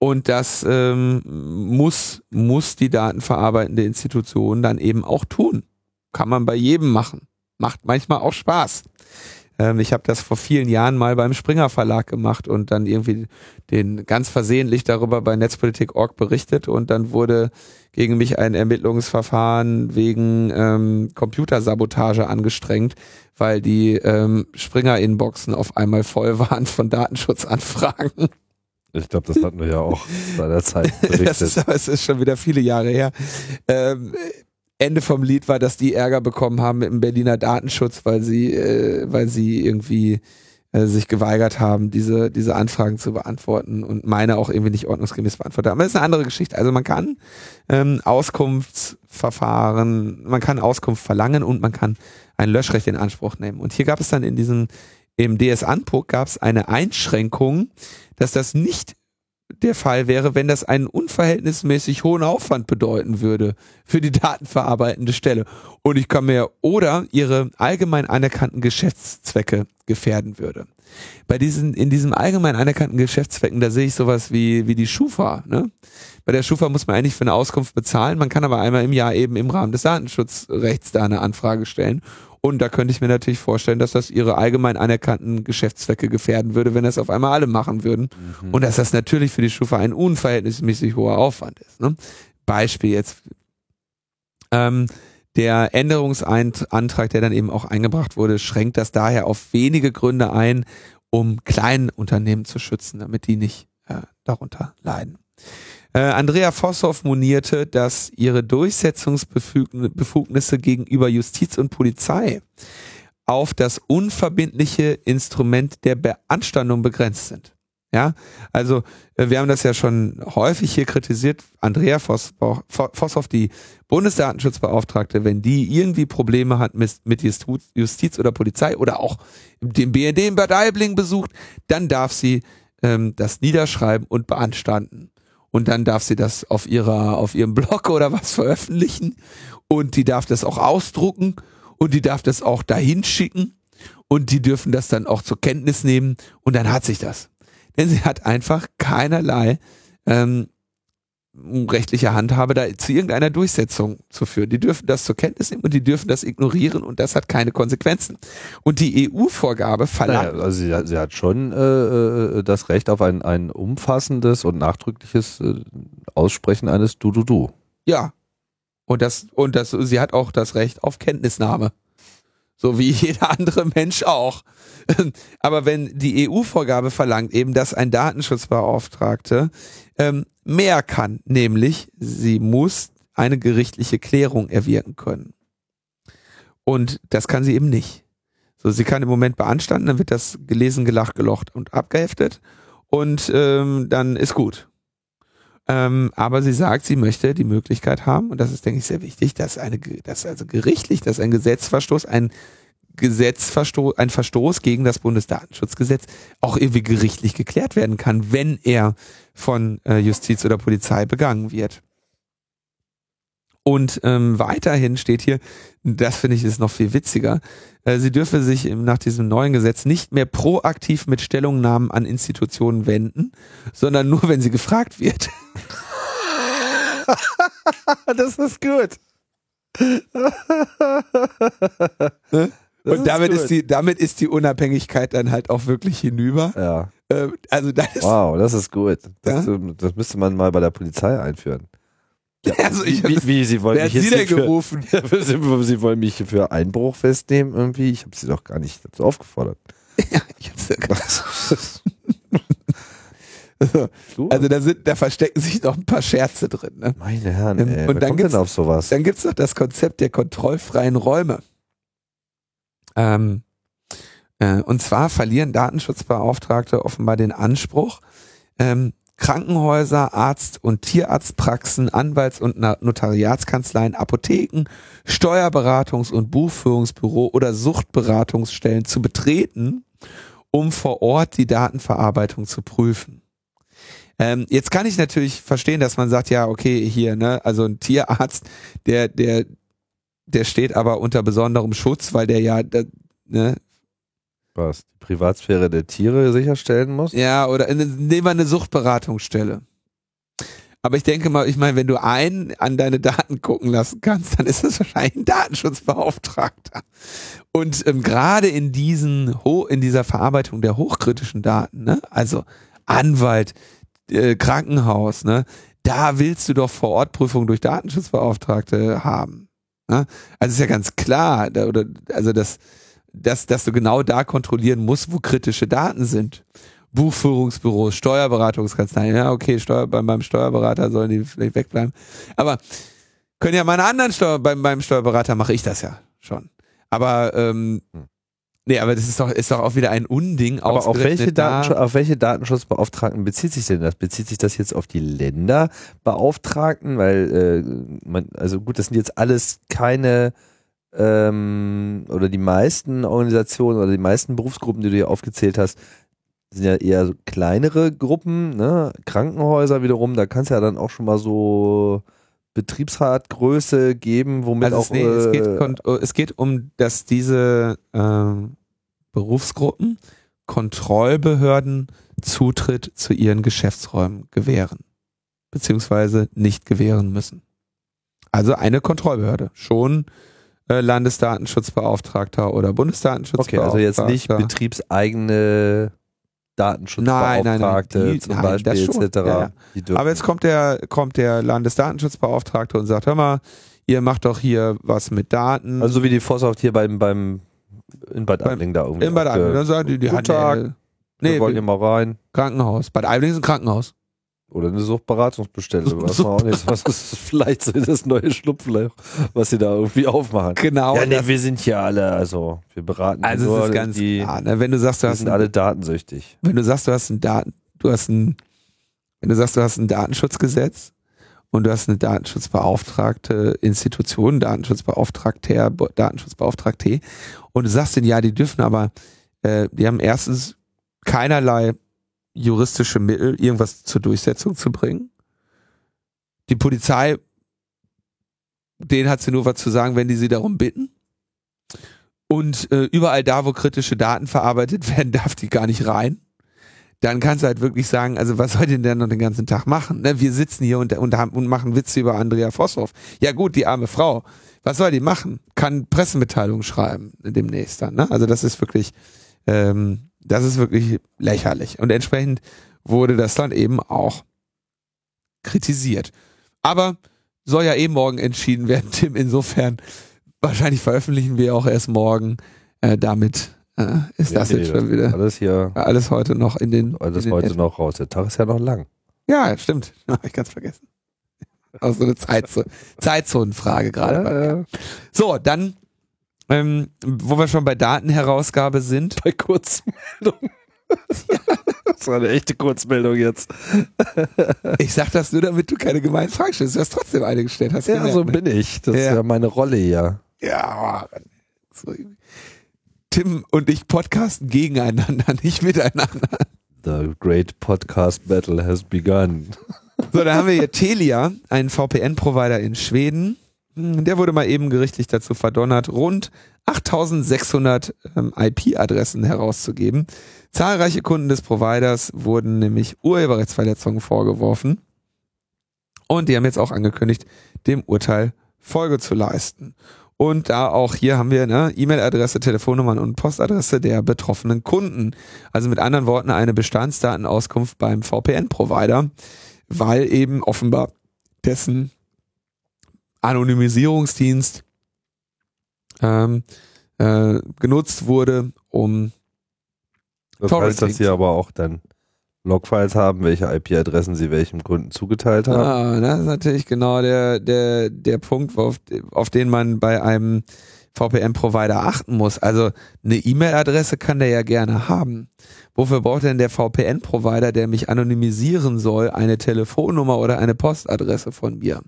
Und das ähm, muss, muss die datenverarbeitende Institution dann eben auch tun. Kann man bei jedem machen. Macht manchmal auch Spaß. Ähm, ich habe das vor vielen Jahren mal beim Springer Verlag gemacht und dann irgendwie den ganz versehentlich darüber bei Netzpolitik.org berichtet und dann wurde gegen mich ein Ermittlungsverfahren wegen ähm, Computersabotage angestrengt, weil die ähm, Springer-Inboxen auf einmal voll waren von Datenschutzanfragen. Ich glaube, das hatten wir ja auch bei der Zeit berichtet. das ist, aber es ist schon wieder viele Jahre her. Ähm, Ende vom Lied war, dass die Ärger bekommen haben mit dem Berliner Datenschutz, weil sie, äh, weil sie irgendwie äh, sich geweigert haben, diese, diese Anfragen zu beantworten und meine auch irgendwie nicht ordnungsgemäß beantwortet haben. Aber das ist eine andere Geschichte. Also man kann ähm, Auskunftsverfahren, man kann Auskunft verlangen und man kann ein Löschrecht in Anspruch nehmen. Und hier gab es dann in diesem, im DS-Anpuck gab es eine Einschränkung, dass das nicht der Fall wäre, wenn das einen unverhältnismäßig hohen Aufwand bedeuten würde für die datenverarbeitende Stelle. Und ich kann mir oder ihre allgemein anerkannten Geschäftszwecke gefährden würde. Bei diesen, in diesem allgemein anerkannten Geschäftszwecken, da sehe ich sowas wie, wie die Schufa, ne? Bei der Schufa muss man eigentlich für eine Auskunft bezahlen. Man kann aber einmal im Jahr eben im Rahmen des Datenschutzrechts da eine Anfrage stellen. Und da könnte ich mir natürlich vorstellen, dass das ihre allgemein anerkannten Geschäftszwecke gefährden würde, wenn das auf einmal alle machen würden. Mhm. Und dass das natürlich für die Schufa ein unverhältnismäßig hoher Aufwand ist. Ne? Beispiel jetzt. Ähm, der Änderungsantrag, der dann eben auch eingebracht wurde, schränkt das daher auf wenige Gründe ein, um kleinen Unternehmen zu schützen, damit die nicht äh, darunter leiden. Äh, Andrea Vosshoff monierte, dass ihre Durchsetzungsbefugnisse gegenüber Justiz und Polizei auf das unverbindliche Instrument der Beanstandung begrenzt sind. Ja, also äh, wir haben das ja schon häufig hier kritisiert. Andrea Vosshoff, die Bundesdatenschutzbeauftragte, wenn die irgendwie Probleme hat mit Justiz oder Polizei oder auch den BND in Bad Aibling besucht, dann darf sie ähm, das niederschreiben und beanstanden und dann darf sie das auf ihrer, auf ihrem Blog oder was veröffentlichen. Und die darf das auch ausdrucken. Und die darf das auch dahin schicken. Und die dürfen das dann auch zur Kenntnis nehmen. Und dann hat sich das. Denn sie hat einfach keinerlei ähm, rechtliche Handhabe da zu irgendeiner Durchsetzung zu führen. Die dürfen das zur Kenntnis nehmen und die dürfen das ignorieren und das hat keine Konsequenzen. Und die EU-Vorgabe verlangt. Naja, also sie, sie, hat schon äh, äh, das Recht auf ein, ein umfassendes und nachdrückliches äh, Aussprechen eines Du-Du-Du. Ja. Und das, und das, sie hat auch das Recht auf Kenntnisnahme. So wie jeder andere Mensch auch. Aber wenn die EU-Vorgabe verlangt eben, dass ein Datenschutzbeauftragte ähm, mehr kann, nämlich sie muss eine gerichtliche Klärung erwirken können. Und das kann sie eben nicht. So, sie kann im Moment beanstanden, dann wird das gelesen, gelacht, gelocht und abgeheftet und ähm, dann ist gut. Ähm, aber sie sagt, sie möchte die Möglichkeit haben, und das ist, denke ich, sehr wichtig, dass eine, dass also gerichtlich, dass ein Gesetzverstoß, ein Gesetzverstoß, ein Verstoß gegen das Bundesdatenschutzgesetz auch irgendwie gerichtlich geklärt werden kann, wenn er von äh, Justiz oder Polizei begangen wird. Und ähm, weiterhin steht hier, das finde ich ist noch viel witziger, äh, sie dürfe sich nach diesem neuen Gesetz nicht mehr proaktiv mit Stellungnahmen an Institutionen wenden, sondern nur, wenn sie gefragt wird. das ist gut. Das Und damit gut. ist die, damit ist die Unabhängigkeit dann halt auch wirklich hinüber. Ja. Ähm, also das ist, Wow, das ist gut. Das, Ja? das müsste man mal bei der Polizei einführen. Ja, Also ich- wie, wie, Sie wollen wer hat mich sie jetzt denn hier für, gerufen? Sie, Sie wollen mich für Einbruch festnehmen irgendwie? Ich habe Sie doch gar nicht dazu aufgefordert. Ich hab's ja gesagt. Du? Also da sind, da verstecken sich noch ein paar Scherze drin. Ne? Meine Herren, Ähm, ey, und dann gibt's- denn auf sowas? Dann gibt's noch das Konzept der kontrollfreien Räume. Ähm, äh, und zwar verlieren Datenschutzbeauftragte offenbar den Anspruch, ähm, Krankenhäuser, Arzt- und Tierarztpraxen, Anwalts- und Notariatskanzleien, Apotheken, Steuerberatungs- und Buchführungsbüro oder Suchtberatungsstellen zu betreten, um vor Ort die Datenverarbeitung zu prüfen. Ähm, jetzt kann ich natürlich verstehen, dass man sagt, ja, okay, hier, ne, also ein Tierarzt, der, der, der steht aber unter besonderem Schutz, weil der ja, da, ne, Was? Die Privatsphäre der Tiere sicherstellen muss? ja, oder in- nehmen wir eine Suchtberatungsstelle. Aber ich denke mal, ich meine, wenn du einen an deine Daten gucken lassen kannst, dann ist es wahrscheinlich ein Datenschutzbeauftragter. Und ähm, gerade in diesen Ho in dieser Verarbeitung der hochkritischen Daten, ne, also Anwalt, äh, Krankenhaus, ne, da willst du doch vor Ort Prüfung durch Datenschutzbeauftragte haben. Ne? Also ist ja ganz klar, oder also das, dass, dass du genau da kontrollieren musst, wo kritische Daten sind. Buchführungsbüros, Steuerberatungskanzleien, ja, okay, Steuer, beim, beim Steuerberater sollen die vielleicht wegbleiben. Aber können ja meine anderen Steuer, beim, beim Steuerberater mache ich das ja schon. Aber ähm, Hm. Nee, aber das ist doch, ist doch auch wieder ein Unding Aber auf welche, da- Datenschutz, auf welche Datenschutzbeauftragten bezieht sich denn das? Bezieht sich das jetzt auf die Länderbeauftragten? Weil, äh, man, also gut, das sind jetzt alles keine ähm, oder die meisten Organisationen oder die meisten Berufsgruppen, die du hier aufgezählt hast, sind ja eher so kleinere Gruppen, ne? Krankenhäuser wiederum, da kann es ja dann auch schon mal so Betriebsratgröße geben, womit Also auch es, nee, es, geht, äh, kon- es geht um, dass diese ähm, Berufsgruppen Kontrollbehörden Zutritt zu ihren Geschäftsräumen gewähren, beziehungsweise nicht gewähren müssen. Also eine Kontrollbehörde, schon äh, Landesdatenschutzbeauftragter oder Okay, Bundesdatenschutzbeauftragter. also jetzt nicht betriebseigene Datenschutzbeauftragte Nein, nein, nein, die- zum Beispiel etc. ja, ja. Aber jetzt kommt der, kommt der Landesdatenschutzbeauftragte und sagt, hör mal, ihr macht doch hier was mit Daten. also so wie die Forsthaft hier beim, beim in Bad Aibling da irgendwie. in Bad Aibling, dann sagt die, die Guten Tag. äh, wir nee, wollen hier mal rein. Krankenhaus. Bad Aibling ist ein Krankenhaus. Oder eine Suchtberatungsbestelle. Was man auch nicht. Was ist vielleicht so das neue Schlupfloch, was sie da irgendwie aufmachen. Genau. ja, nee, wir sind hier alle, also wir beraten also nur es ist ganz die, klar, ne? wenn du sagst, du hast sind ein, alle datensüchtig. wenn du sagst, du hast ein Daten, du hast ein, wenn du sagst, du hast ein Datenschutzgesetz und du hast eine Datenschutzbeauftragte Institution, Datenschutzbeauftragter, Datenschutzbeauftragte und du sagst denen, ja, die dürfen aber, äh, die haben erstens keinerlei juristische Mittel, irgendwas zur Durchsetzung zu bringen. Die Polizei, denen hat sie nur was zu sagen, wenn die sie darum bitten. Und äh, überall da, wo kritische Daten verarbeitet werden, darf die gar nicht rein. Dann kannst du halt wirklich sagen, also was soll denn noch den ganzen Tag machen? Ne? Wir sitzen hier und, und, haben, und machen Witze über Andrea Vosshoff. Ja gut, die arme Frau. Was soll die machen? Kann Pressemitteilungen schreiben demnächst dann. Ne? Also das ist wirklich, ähm, das ist wirklich lächerlich. Und entsprechend wurde das dann eben auch kritisiert. Aber soll ja eh morgen entschieden werden, Tim. Insofern, wahrscheinlich veröffentlichen wir auch erst morgen. Äh, damit äh, ist das Nee, jetzt nee, schon wieder Alles hier, alles heute noch in den. alles in den heute noch raus. Der Tag ist ja noch lang. Ja, stimmt. Hab ich ganz vergessen. Auch so eine Zeitzo Zeitzonenfrage gerade. Ja, ja. So, dann, ähm, wo wir schon bei Datenherausgabe sind. Bei Kurzmeldung. das war eine echte Kurzmeldung jetzt. Ich sag das nur, damit du keine gemeinen Fragen stellst. Du hast trotzdem eine gestellt. Hast Ja, gemerkt, so ne? bin ich. Das ist Ja. ja meine Rolle hier. Ja. Tim und ich podcasten gegeneinander, nicht miteinander. The great podcast battle has begun. So, dann haben wir hier Telia, einen VPN-Provider in Schweden. Der wurde mal eben gerichtlich dazu verdonnert, rund 8600 ähm, IP-Adressen herauszugeben. Zahlreiche Kunden des Providers wurden nämlich Urheberrechtsverletzungen vorgeworfen. Und die haben jetzt auch angekündigt, dem Urteil Folge zu leisten. Und da auch hier haben wir ne, E-Mail-Adresse, Telefonnummern und Postadresse der betroffenen Kunden. Also mit anderen Worten eine Bestandsdatenauskunft beim VPN-Provider, weil eben offenbar dessen Anonymisierungsdienst ähm, äh, genutzt wurde, um Das Torrent heißt, dass sie aber auch dann Logfiles haben, welche IP-Adressen sie welchem Kunden zugeteilt haben. Ah, das ist natürlich genau der, der, der Punkt, auf, auf den man bei einem VPN-Provider achten muss. Also eine E-Mail-Adresse kann der ja gerne haben. Wofür braucht denn der VPN-Provider, der mich anonymisieren soll, eine Telefonnummer oder eine Postadresse von mir?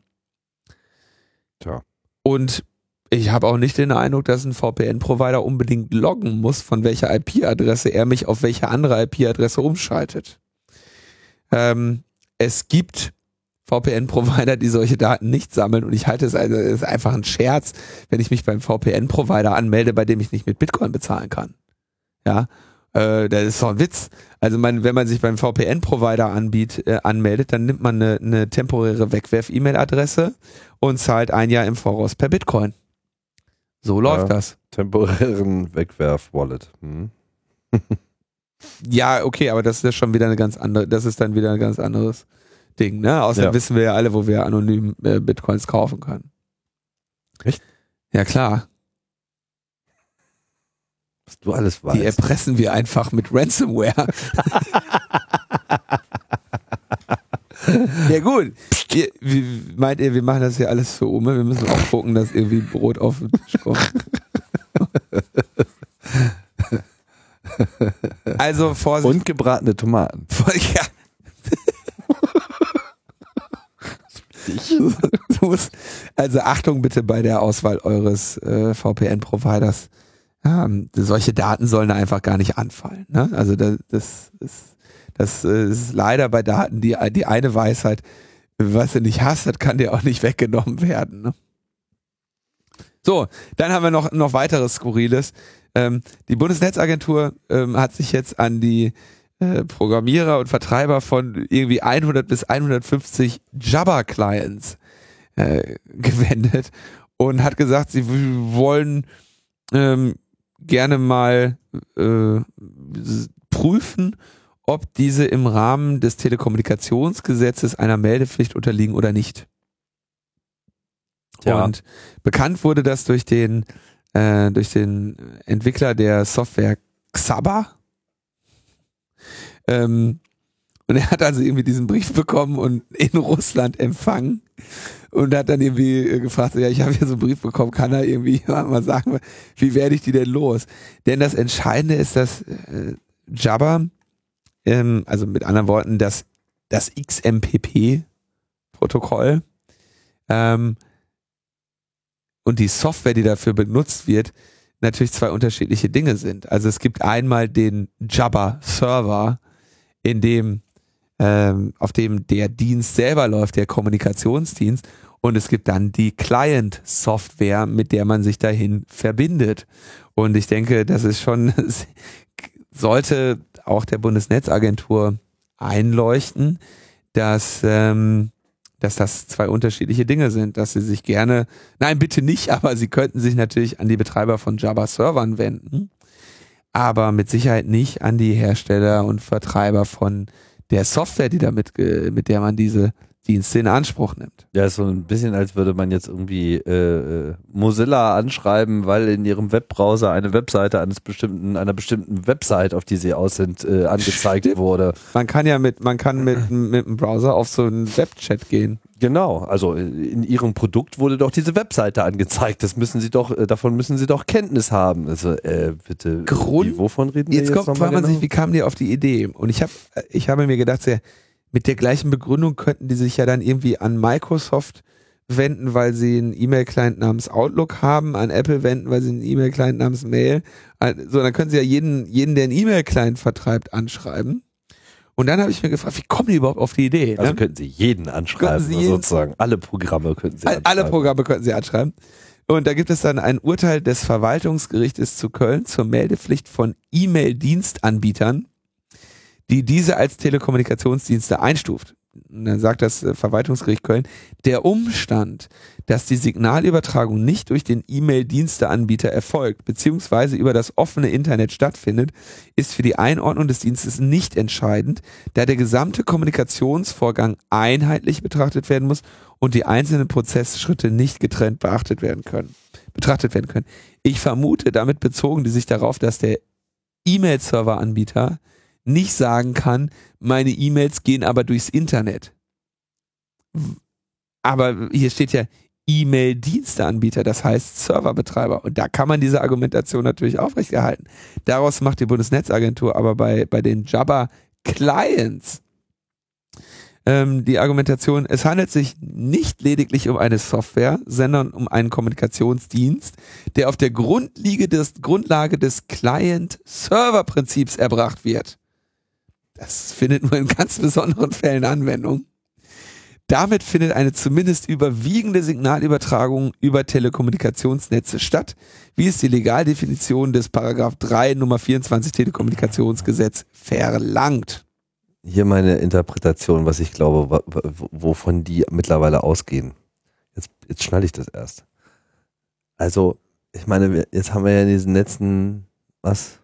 Tja. Und ich habe auch nicht den Eindruck, dass ein VPN-Provider unbedingt loggen muss, von welcher IP-Adresse er mich auf welche andere IP-Adresse umschaltet. Ähm, es gibt VPN-Provider, die solche Daten nicht sammeln und ich halte es also ist einfach ein Scherz, wenn ich mich beim VPN-Provider anmelde, bei dem ich nicht mit Bitcoin bezahlen kann. Ja, äh, das ist doch ein Witz. Also man, wenn man sich beim VPN-Provider anbiet, äh, anmeldet, dann nimmt man eine, eine temporäre Wegwerf-E-Mail-Adresse und zahlt ein Jahr im Voraus per Bitcoin. So läuft Ja. das. Temporären Wegwerf-Wallet. Hm. Ja, okay, aber das ist ja schon wieder eine ganz andere, das ist dann wieder ein ganz anderes Ding, ne? Außerdem Ja. wissen wir ja alle, wo wir anonym äh, Bitcoins kaufen können. Echt? Ja, klar. Was du alles weißt. Die erpressen wir einfach mit Ransomware. ja gut. Ihr, wie, meint ihr, wir machen das hier alles für Ome? Wir müssen auch gucken, dass irgendwie Brot auf den Tisch kommt. also Vorsicht. Und gebratene Tomaten. ja. Also Achtung bitte bei der Auswahl eures äh, VPN-Providers. Ähm, solche Daten sollen da einfach gar nicht anfallen. Ne? Also das, das, ist, das ist leider bei Daten die, die eine Weisheit, was du nicht hast, das kann dir auch nicht weggenommen werden. Ne? So, dann haben wir noch, noch weiteres Skurriles. Ähm, die Bundesnetzagentur ähm, hat sich jetzt an die äh, Programmierer und Vertreiber von irgendwie 100 bis 150 Jabber-Clients äh, gewendet und hat gesagt, sie wollen ähm, gerne mal äh, prüfen, ob diese im Rahmen des Telekommunikationsgesetzes einer Meldepflicht unterliegen oder nicht. Ja. Und bekannt wurde das durch den äh, durch den Entwickler der Software Xaba. Ähm, und er hat also irgendwie diesen Brief bekommen und in Russland empfangen und hat dann irgendwie äh, gefragt, ja, ich habe hier so einen Brief bekommen, kann er irgendwie mal sagen, wie werde ich die denn los? Denn das Entscheidende ist, dass äh, Jabber, ähm, also mit anderen Worten, das, das XMPP-Protokoll ähm, und die Software, die dafür benutzt wird, natürlich zwei unterschiedliche Dinge sind. Also es gibt einmal den Jabber-Server, in dem ähm, auf dem der Dienst selber läuft, der Kommunikationsdienst, und es gibt dann die Client-Software, mit der man sich dahin verbindet. Und ich denke, das ist schon, sollte auch der Bundesnetzagentur einleuchten, dass, ähm, dass das zwei unterschiedliche Dinge sind, dass sie sich gerne, nein, bitte nicht, aber sie könnten sich natürlich an die Betreiber von Java-Servern wenden, aber mit Sicherheit nicht an die Hersteller und Vertreiber von der Software, die damit, mit der man diese Dienste in Anspruch nimmt. Ja, ist so ein bisschen, als würde man jetzt irgendwie äh, äh, Mozilla anschreiben, weil in ihrem Webbrowser eine Webseite eines bestimmten, einer bestimmten Website, auf die sie aus sind, äh, angezeigt Stimmt. wurde. Man kann ja mit, man kann mit, mit dem Browser auf so einen Webchat gehen. Genau, also in ihrem Produkt wurde doch diese Webseite angezeigt. Das müssen sie doch, äh, davon müssen sie doch Kenntnis haben. Also äh, bitte, Grund- wie, wovon reden wir Jetzt jetzt kommt, fragt man sich, wie kam die auf die Idee? Und ich habe, ich habe mir gedacht, sehr, mit der gleichen Begründung könnten die sich ja dann irgendwie an Microsoft wenden, weil sie einen E-Mail-Client namens Outlook haben, an Apple wenden, weil sie einen E-Mail-Client namens Mail. So, dann können sie ja jeden, jeden, der einen E-Mail-Client vertreibt, anschreiben. Und dann habe ich mir gefragt, wie kommen die überhaupt auf die Idee? Also ne? könnten sie jeden anschreiben, sie jeden- sozusagen. Alle Programme könnten sie anschreiben. Alle Programme könnten Sie anschreiben. Und da gibt es dann ein Urteil des Verwaltungsgerichtes zu Köln zur Meldepflicht von E-Mail-Dienstanbietern, die diese als Telekommunikationsdienste einstuft. Dann sagt das äh, Verwaltungsgericht Köln, der Umstand, dass die Signalübertragung nicht durch den E-Mail-Diensteanbieter erfolgt, beziehungsweise über das offene Internet stattfindet, ist für die Einordnung des Dienstes nicht entscheidend, da der gesamte Kommunikationsvorgang einheitlich betrachtet werden muss und die einzelnen Prozessschritte nicht getrennt beachtet werden können, betrachtet werden können. Ich vermute, damit bezogen die sich darauf, dass der E-Mail-Server-Anbieter nicht sagen kann, meine E-Mails gehen aber durchs Internet. Aber hier steht ja E-Mail-Diensteanbieter, das heißt Serverbetreiber. Und da kann man diese Argumentation natürlich aufrechterhalten. Daraus macht die Bundesnetzagentur aber bei, bei den Jabba Clients ähm, die Argumentation, es handelt sich nicht lediglich um eine Software, sondern um einen Kommunikationsdienst, der auf der Grundlage des, Grundlage des Client-Server-Prinzips erbracht wird. Das findet nur in ganz besonderen Fällen Anwendung. Damit findet eine zumindest überwiegende Signalübertragung über Telekommunikationsnetze statt, wie es die Legaldefinition des Paragraph 3 Nummer 24 Telekommunikationsgesetz verlangt. Hier meine Interpretation, was ich glaube, wovon die mittlerweile ausgehen. Jetzt, jetzt schnalle ich das erst. Also, ich meine, jetzt haben wir ja in diesen letzten, was,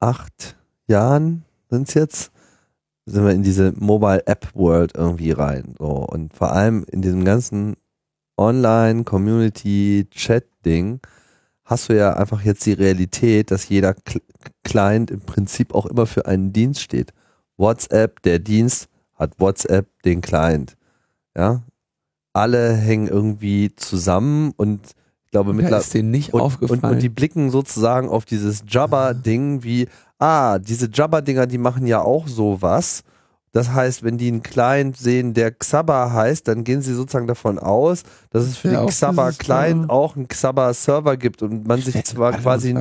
acht Jahren, sind es jetzt, sind wir in diese Mobile App World irgendwie rein. So. Und vor allem in diesem ganzen Online Community Chat Ding hast du ja einfach jetzt die Realität, dass jeder Client im Prinzip auch immer für einen Dienst steht. WhatsApp, der Dienst hat WhatsApp den Client. Ja. Alle hängen irgendwie zusammen und ich glaube mittlerweile. ist denen nicht und, aufgefallen. Und, und die blicken sozusagen auf dieses Jabba-Ding wie, ah, diese Jabba-Dinger, die machen ja auch sowas. Das heißt, wenn die einen Client sehen, der Xaba heißt, dann gehen sie sozusagen davon aus, dass es für ja, den Xaba-Client auch einen Xaba-Server gibt und man sich zwar quasi.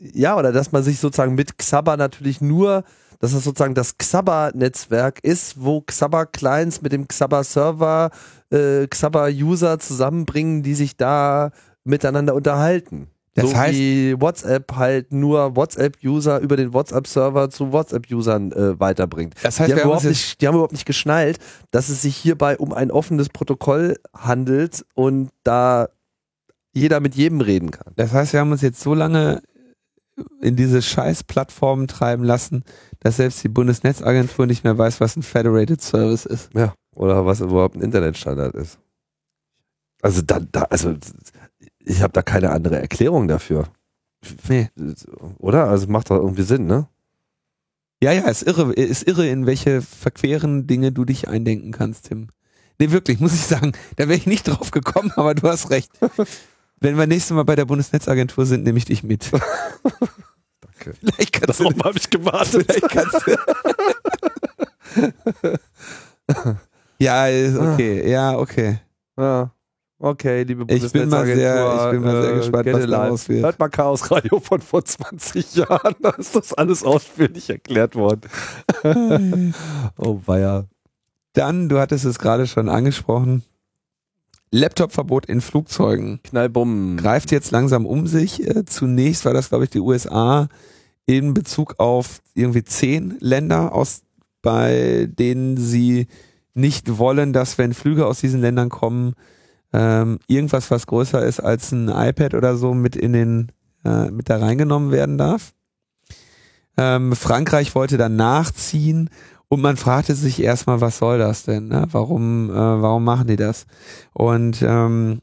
Ja, oder dass man sich sozusagen mit Xaba natürlich nur, dass das sozusagen das Xaba-Netzwerk ist, wo Xaba-Clients mit dem Xaba-Server, äh, Xaba-User zusammenbringen, die sich da miteinander unterhalten. Das so heißt, wie WhatsApp halt nur WhatsApp-User über den WhatsApp-Server zu WhatsApp-Usern äh, weiterbringt. Das heißt, die, haben überhaupt nicht, die haben überhaupt nicht geschnallt, dass es sich hierbei um ein offenes Protokoll handelt und da jeder mit jedem reden kann. Das heißt, wir haben uns jetzt so lange in diese scheiß Plattformen treiben lassen, dass selbst die Bundesnetzagentur nicht mehr weiß, was ein Federated Service ist. Ja, oder was überhaupt ein Internetstandard ist. Also da, da also ich habe da keine andere Erklärung dafür. Nee. Oder? Also macht doch irgendwie Sinn, ne? Ja, ja, ist irre, ist irre, in welche verqueren Dinge du dich eindenken kannst, Tim. Nee, wirklich, muss ich sagen, da wäre ich nicht drauf gekommen, aber du hast recht. Wenn wir nächstes Mal bei der Bundesnetzagentur sind, nehme ich dich mit. Danke. Vielleicht kannst Darauf habe ich gewartet. Vielleicht kannst du. ja, ist okay. Ja, okay. Ja. Okay, liebe ich bin mal sehr, ich bin mal sehr äh, gespannt, was daraus wird. Hört mal Chaos Radio von vor 20 Jahren, da ist das alles ausführlich erklärt worden. oh weia. Dann, du hattest es gerade schon angesprochen, Laptopverbot in Flugzeugen. Knallbumm. Greift jetzt langsam um sich. Äh, zunächst war das, glaube ich, die USA in Bezug auf irgendwie zehn Länder, aus, bei denen sie nicht wollen, dass wenn Flüge aus diesen Ländern kommen, ähm, irgendwas, was größer ist als ein iPad oder so, mit in den, äh, mit da reingenommen werden darf. Ähm, Frankreich wollte dann nachziehen und man fragte sich erstmal, was soll das denn? Ne? Warum, äh, warum machen die das? Und ähm,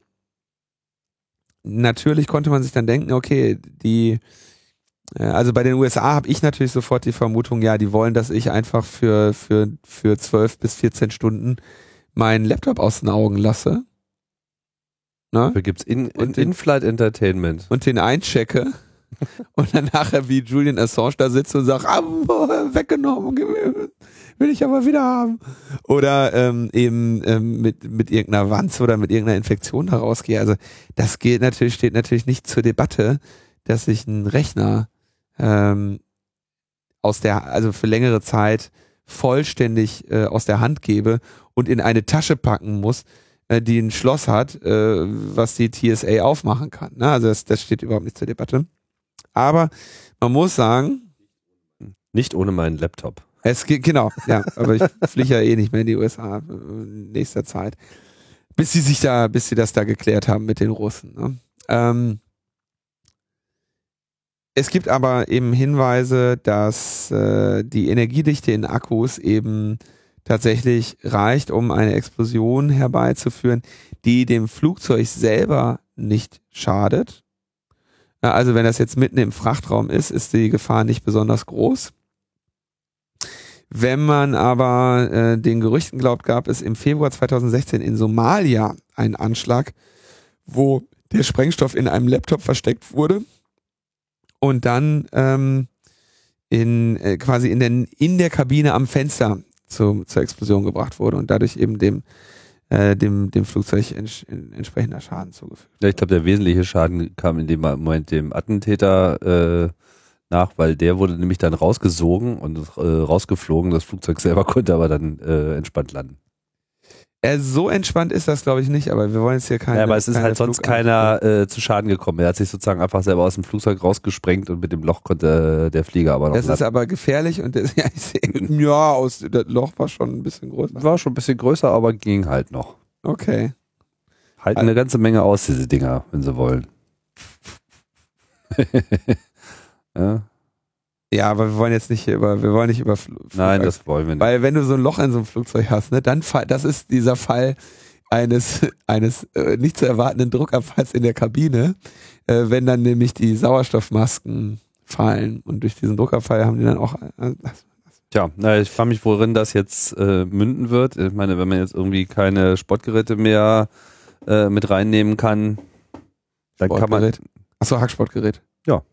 natürlich konnte man sich dann denken, okay, die äh, also bei den USA habe ich natürlich sofort die Vermutung, ja, die wollen, dass ich einfach für für für zwölf bis 14 Stunden meinen Laptop aus den Augen lasse Ne? Dafür gibt's in, in, In-Flight Entertainment. Und den einchecke und dann nachher wie Julian Assange da sitzt und sagt, ah, weggenommen, will ich aber wieder haben. Oder ähm, eben ähm, mit, mit irgendeiner Wanze oder mit irgendeiner Infektion herausgehe. Also das geht natürlich, steht natürlich nicht zur Debatte, dass ich einen Rechner ähm, aus der, also für längere Zeit vollständig äh, aus der Hand gebe und in eine Tasche packen muss, äh, die ein Schloss hat, äh, was die TSA aufmachen kann. Ne? Also das, das steht überhaupt nicht zur Debatte. Aber man muss sagen. Nicht ohne meinen Laptop. Es geht, genau, ja, aber ich fliege ja eh nicht mehr in die USA in nächster Zeit. Bis sie sich da, bis sie das da geklärt haben mit den Russen. Ne? Ähm, es gibt aber eben Hinweise, dass äh, die Energiedichte in Akkus eben tatsächlich reicht, um eine Explosion herbeizuführen, die dem Flugzeug selber nicht schadet. Ja, also wenn das jetzt mitten im Frachtraum ist, ist die Gefahr nicht besonders groß. Wenn man aber äh, den Gerüchten glaubt, gab es im Februar 2016 in Somalia einen Anschlag, wo der Sprengstoff in einem Laptop versteckt wurde und dann ähm, in äh, quasi in der, in der Kabine am Fenster zu, zur Explosion gebracht wurde und dadurch eben dem äh, dem, dem Flugzeug ents entsprechender Schaden zugefügt. Ja, ich glaube, der wesentliche Schaden kam in dem Moment dem Attentäter äh, nach, weil der wurde nämlich dann rausgesogen und äh, rausgeflogen. Das Flugzeug selber konnte aber dann äh, entspannt landen. Er so entspannt ist das, glaube ich, nicht, aber wir wollen jetzt hier keine. Ja, aber es ist halt sonst keiner äh, zu Schaden gekommen. Er hat sich sozusagen einfach selber aus dem Flugzeug rausgesprengt und mit dem Loch konnte äh, der Flieger aber noch. Das ist aber gefährlich und das, ja, ja, aus, das Loch war schon ein bisschen größer. War schon ein bisschen größer, aber ging halt noch. Okay. Halten also, eine ganze Menge aus, diese Dinger, wenn sie wollen. ja. Ja, aber wir wollen jetzt nicht über, wir wollen nicht über Fl Nein, das wollen wir nicht. Weil wenn du so ein Loch in so einem Flugzeug hast, ne, dann das ist dieser Fall eines eines äh, nicht zu erwartenden Druckabfalls in der Kabine, äh, wenn dann nämlich die Sauerstoffmasken fallen und durch diesen Druckabfall haben die dann auch äh, Tja, na, ich frage mich, worin das jetzt äh, münden wird. Ich meine, wenn man jetzt irgendwie keine Sportgeräte mehr äh, mit reinnehmen kann, dann kann man. Achso, Hacksportgerät. Ja.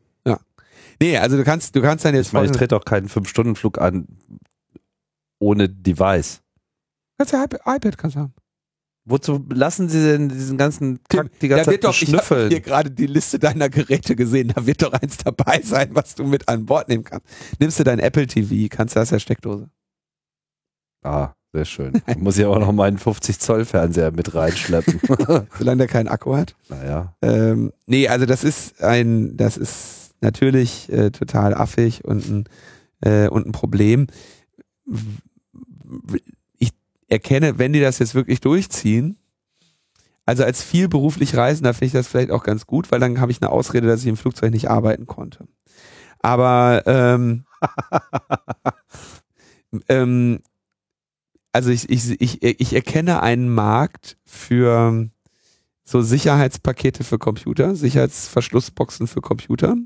Nee, also du kannst, du kannst dann jetzt. Ich meine, ich trete auch keinen 5-Stunden-Flug an ohne Device. Kannst du iPad, iPad kannst haben. Wozu lassen Sie denn diesen ganzen Kack die ganze da wird doch, schnüffeln? Ich habe hier gerade die Liste deiner Geräte gesehen. Da wird doch eins dabei sein, was du mit an Bord nehmen kannst. Nimmst du dein Apple TV, kannst du aus der Steckdose. Ah, sehr schön. Ich muss ja auch noch meinen 50 Zoll Fernseher mit reinschleppen. Solange der keinen Akku hat. Naja. Ähm, nee, also das ist ein, das ist natürlich äh, total affig und ein, äh, und ein Problem. Ich erkenne, wenn die das jetzt wirklich durchziehen, also als viel beruflich Reisender finde ich das vielleicht auch ganz gut, weil dann habe ich eine Ausrede, dass ich im Flugzeug nicht arbeiten konnte. Aber ähm, ähm, also ich, ich, ich, ich erkenne einen Markt für so Sicherheitspakete für Computer, Sicherheitsverschlussboxen für Computer.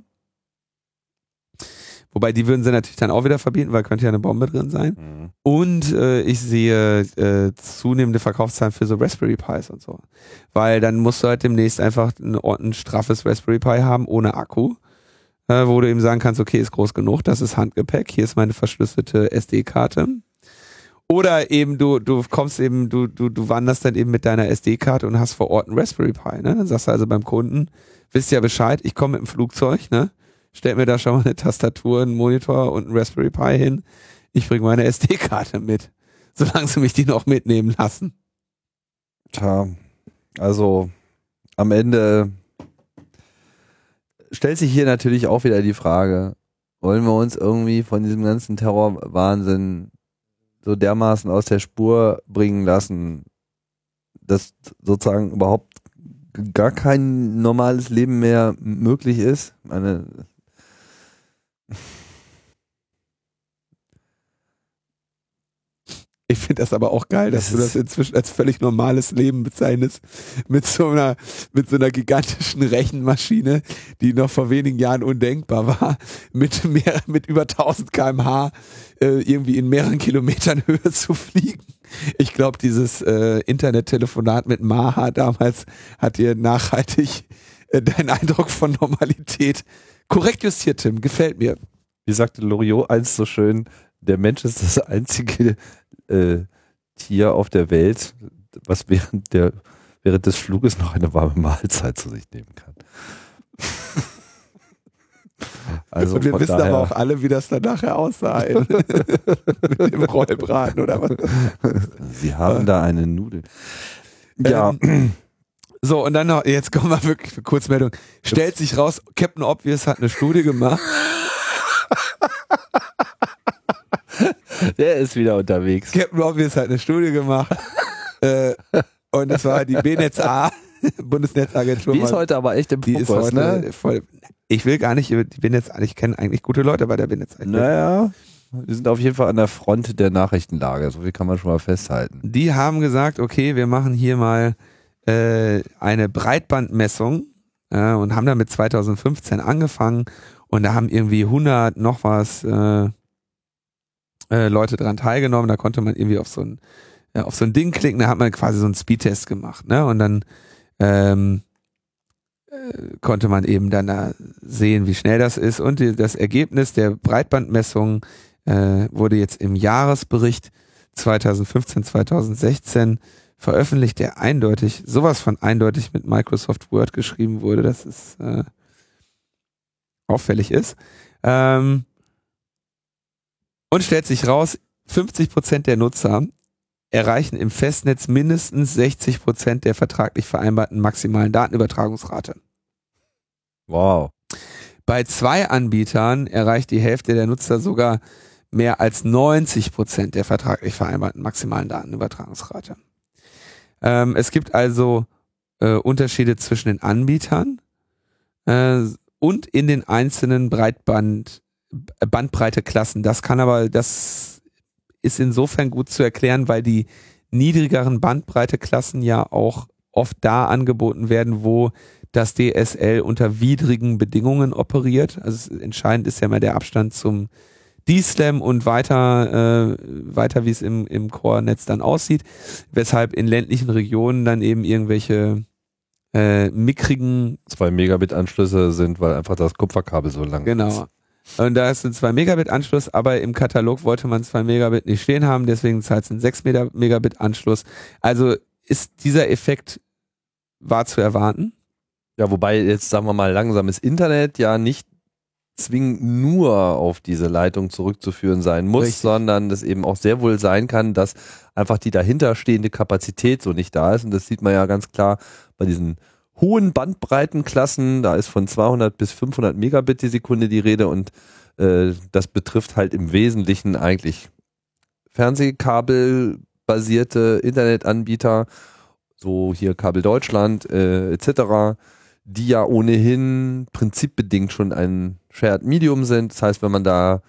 Wobei die würden sie natürlich dann auch wieder verbieten, weil könnte ja eine Bombe drin sein. Mhm. Und äh, ich sehe äh, zunehmende Verkaufszahlen für so Raspberry Pis und so. Weil dann musst du halt demnächst einfach ein, ein straffes Raspberry Pi haben ohne Akku, äh, wo du eben sagen kannst, okay, ist groß genug, das ist Handgepäck, hier ist meine verschlüsselte SD-Karte. Oder eben du, du kommst eben, du, du, du wanderst dann eben mit deiner SD-Karte und hast vor Ort ein Raspberry Pi. Ne? Dann sagst du also beim Kunden, wisst ja Bescheid, ich komme mit dem Flugzeug, ne? Stellt mir da schon mal eine Tastatur, einen Monitor und einen Raspberry Pi hin. Ich bringe meine SD-Karte mit, solange sie mich die noch mitnehmen lassen. Tja, also am Ende stellt sich hier natürlich auch wieder die Frage, wollen wir uns irgendwie von diesem ganzen Terrorwahnsinn so dermaßen aus der Spur bringen lassen, dass sozusagen überhaupt gar kein normales Leben mehr möglich ist? Meine, Ich finde das aber auch geil, dass das du das inzwischen als völlig normales Leben bezeichnest. Mit so einer, mit so einer gigantischen Rechenmaschine, die noch vor wenigen Jahren undenkbar war, mit mehr, mit über 1000 kmh äh, irgendwie in mehreren Kilometern Höhe zu fliegen. Ich glaube, dieses äh, Internettelefonat mit Maha damals hat dir nachhaltig äh, deinen Eindruck von Normalität korrekt justiert, Tim. Gefällt mir wie sagte Loriot einst so schön, der Mensch ist das einzige äh, Tier auf der Welt, was während der während des Fluges noch eine warme Mahlzeit zu sich nehmen kann. Also Und wir wissen daher, aber auch alle, wie das dann nachher aussah. Mit dem Rollbraten oder was. Sie haben da eine Nudel. Ja. Ähm, so, und dann noch, jetzt kommen wir wirklich für Kurzmeldung. Stellt sich raus, Captain Obvious hat eine Studie gemacht. Der ist wieder unterwegs. Captain Obvious hat eine Studie gemacht. äh, und das war die BNetzA, Bundesnetzagentur. Die ist heute aber echt im die ist heute ne? voll. Ich will gar nicht über die BNetzA, ich kenne eigentlich gute Leute bei der BNetzA. Naja, wir sind auf jeden Fall an der Front der Nachrichtenlage. So viel kann man schon mal festhalten. Die haben gesagt, okay, wir machen hier mal äh, eine Breitbandmessung äh, und haben damit 2015 angefangen und da haben irgendwie 100 noch was äh, äh, Leute dran teilgenommen. Da konnte man irgendwie auf so ein ja, auf so ein Ding klicken, da hat man quasi so einen Speedtest gemacht, ne? Und dann ähm, äh, konnte man eben dann da sehen, wie schnell das ist. Und die, das Ergebnis der Breitbandmessung äh, wurde jetzt im Jahresbericht 2015, 2016 veröffentlicht, der eindeutig, sowas von eindeutig mit Microsoft Word geschrieben wurde, dass es äh, auffällig ist. Ähm, und stellt sich raus, 50 Prozent der Nutzer erreichen im Festnetz mindestens 60 Prozent der vertraglich vereinbarten maximalen Datenübertragungsrate. Wow. Bei zwei Anbietern erreicht die Hälfte der Nutzer sogar mehr als 90 Prozent der vertraglich vereinbarten maximalen Datenübertragungsrate. Ähm, es gibt also äh, Unterschiede zwischen den Anbietern äh, und in den einzelnen Breitband Bandbreiteklassen. Das kann aber, das ist insofern gut zu erklären, weil die niedrigeren Bandbreiteklassen ja auch oft da angeboten werden, wo das DSL unter widrigen Bedingungen operiert. Also entscheidend ist ja mal der Abstand zum D-Slam und weiter, äh, weiter wie es im, im Core-Netz dann aussieht, weshalb in ländlichen Regionen dann eben irgendwelche äh, mickrigen Zwei Megabit-Anschlüsse sind, weil einfach das Kupferkabel so lang Genau. ist. Und da ist ein 2 Megabit Anschluss, aber im Katalog wollte man 2 Megabit nicht stehen haben, deswegen zahlt es einen 6 Mega- Megabit Anschluss. Also ist dieser Effekt war zu erwarten. Ja, wobei jetzt sagen wir mal langsames Internet ja nicht zwingend nur auf diese Leitung zurückzuführen sein muss, Richtig. sondern das eben auch sehr wohl sein kann, dass einfach die dahinterstehende Kapazität so nicht da ist. Und das sieht man ja ganz klar bei diesen hohen Bandbreitenklassen. Da ist von 200 bis 500 Megabit die Sekunde die Rede und äh, das betrifft halt im Wesentlichen eigentlich Fernsehkabelbasierte Internetanbieter, so hier Kabel Deutschland äh, etc., die ja ohnehin prinzipbedingt schon ein Shared Medium sind. Das heißt, wenn man da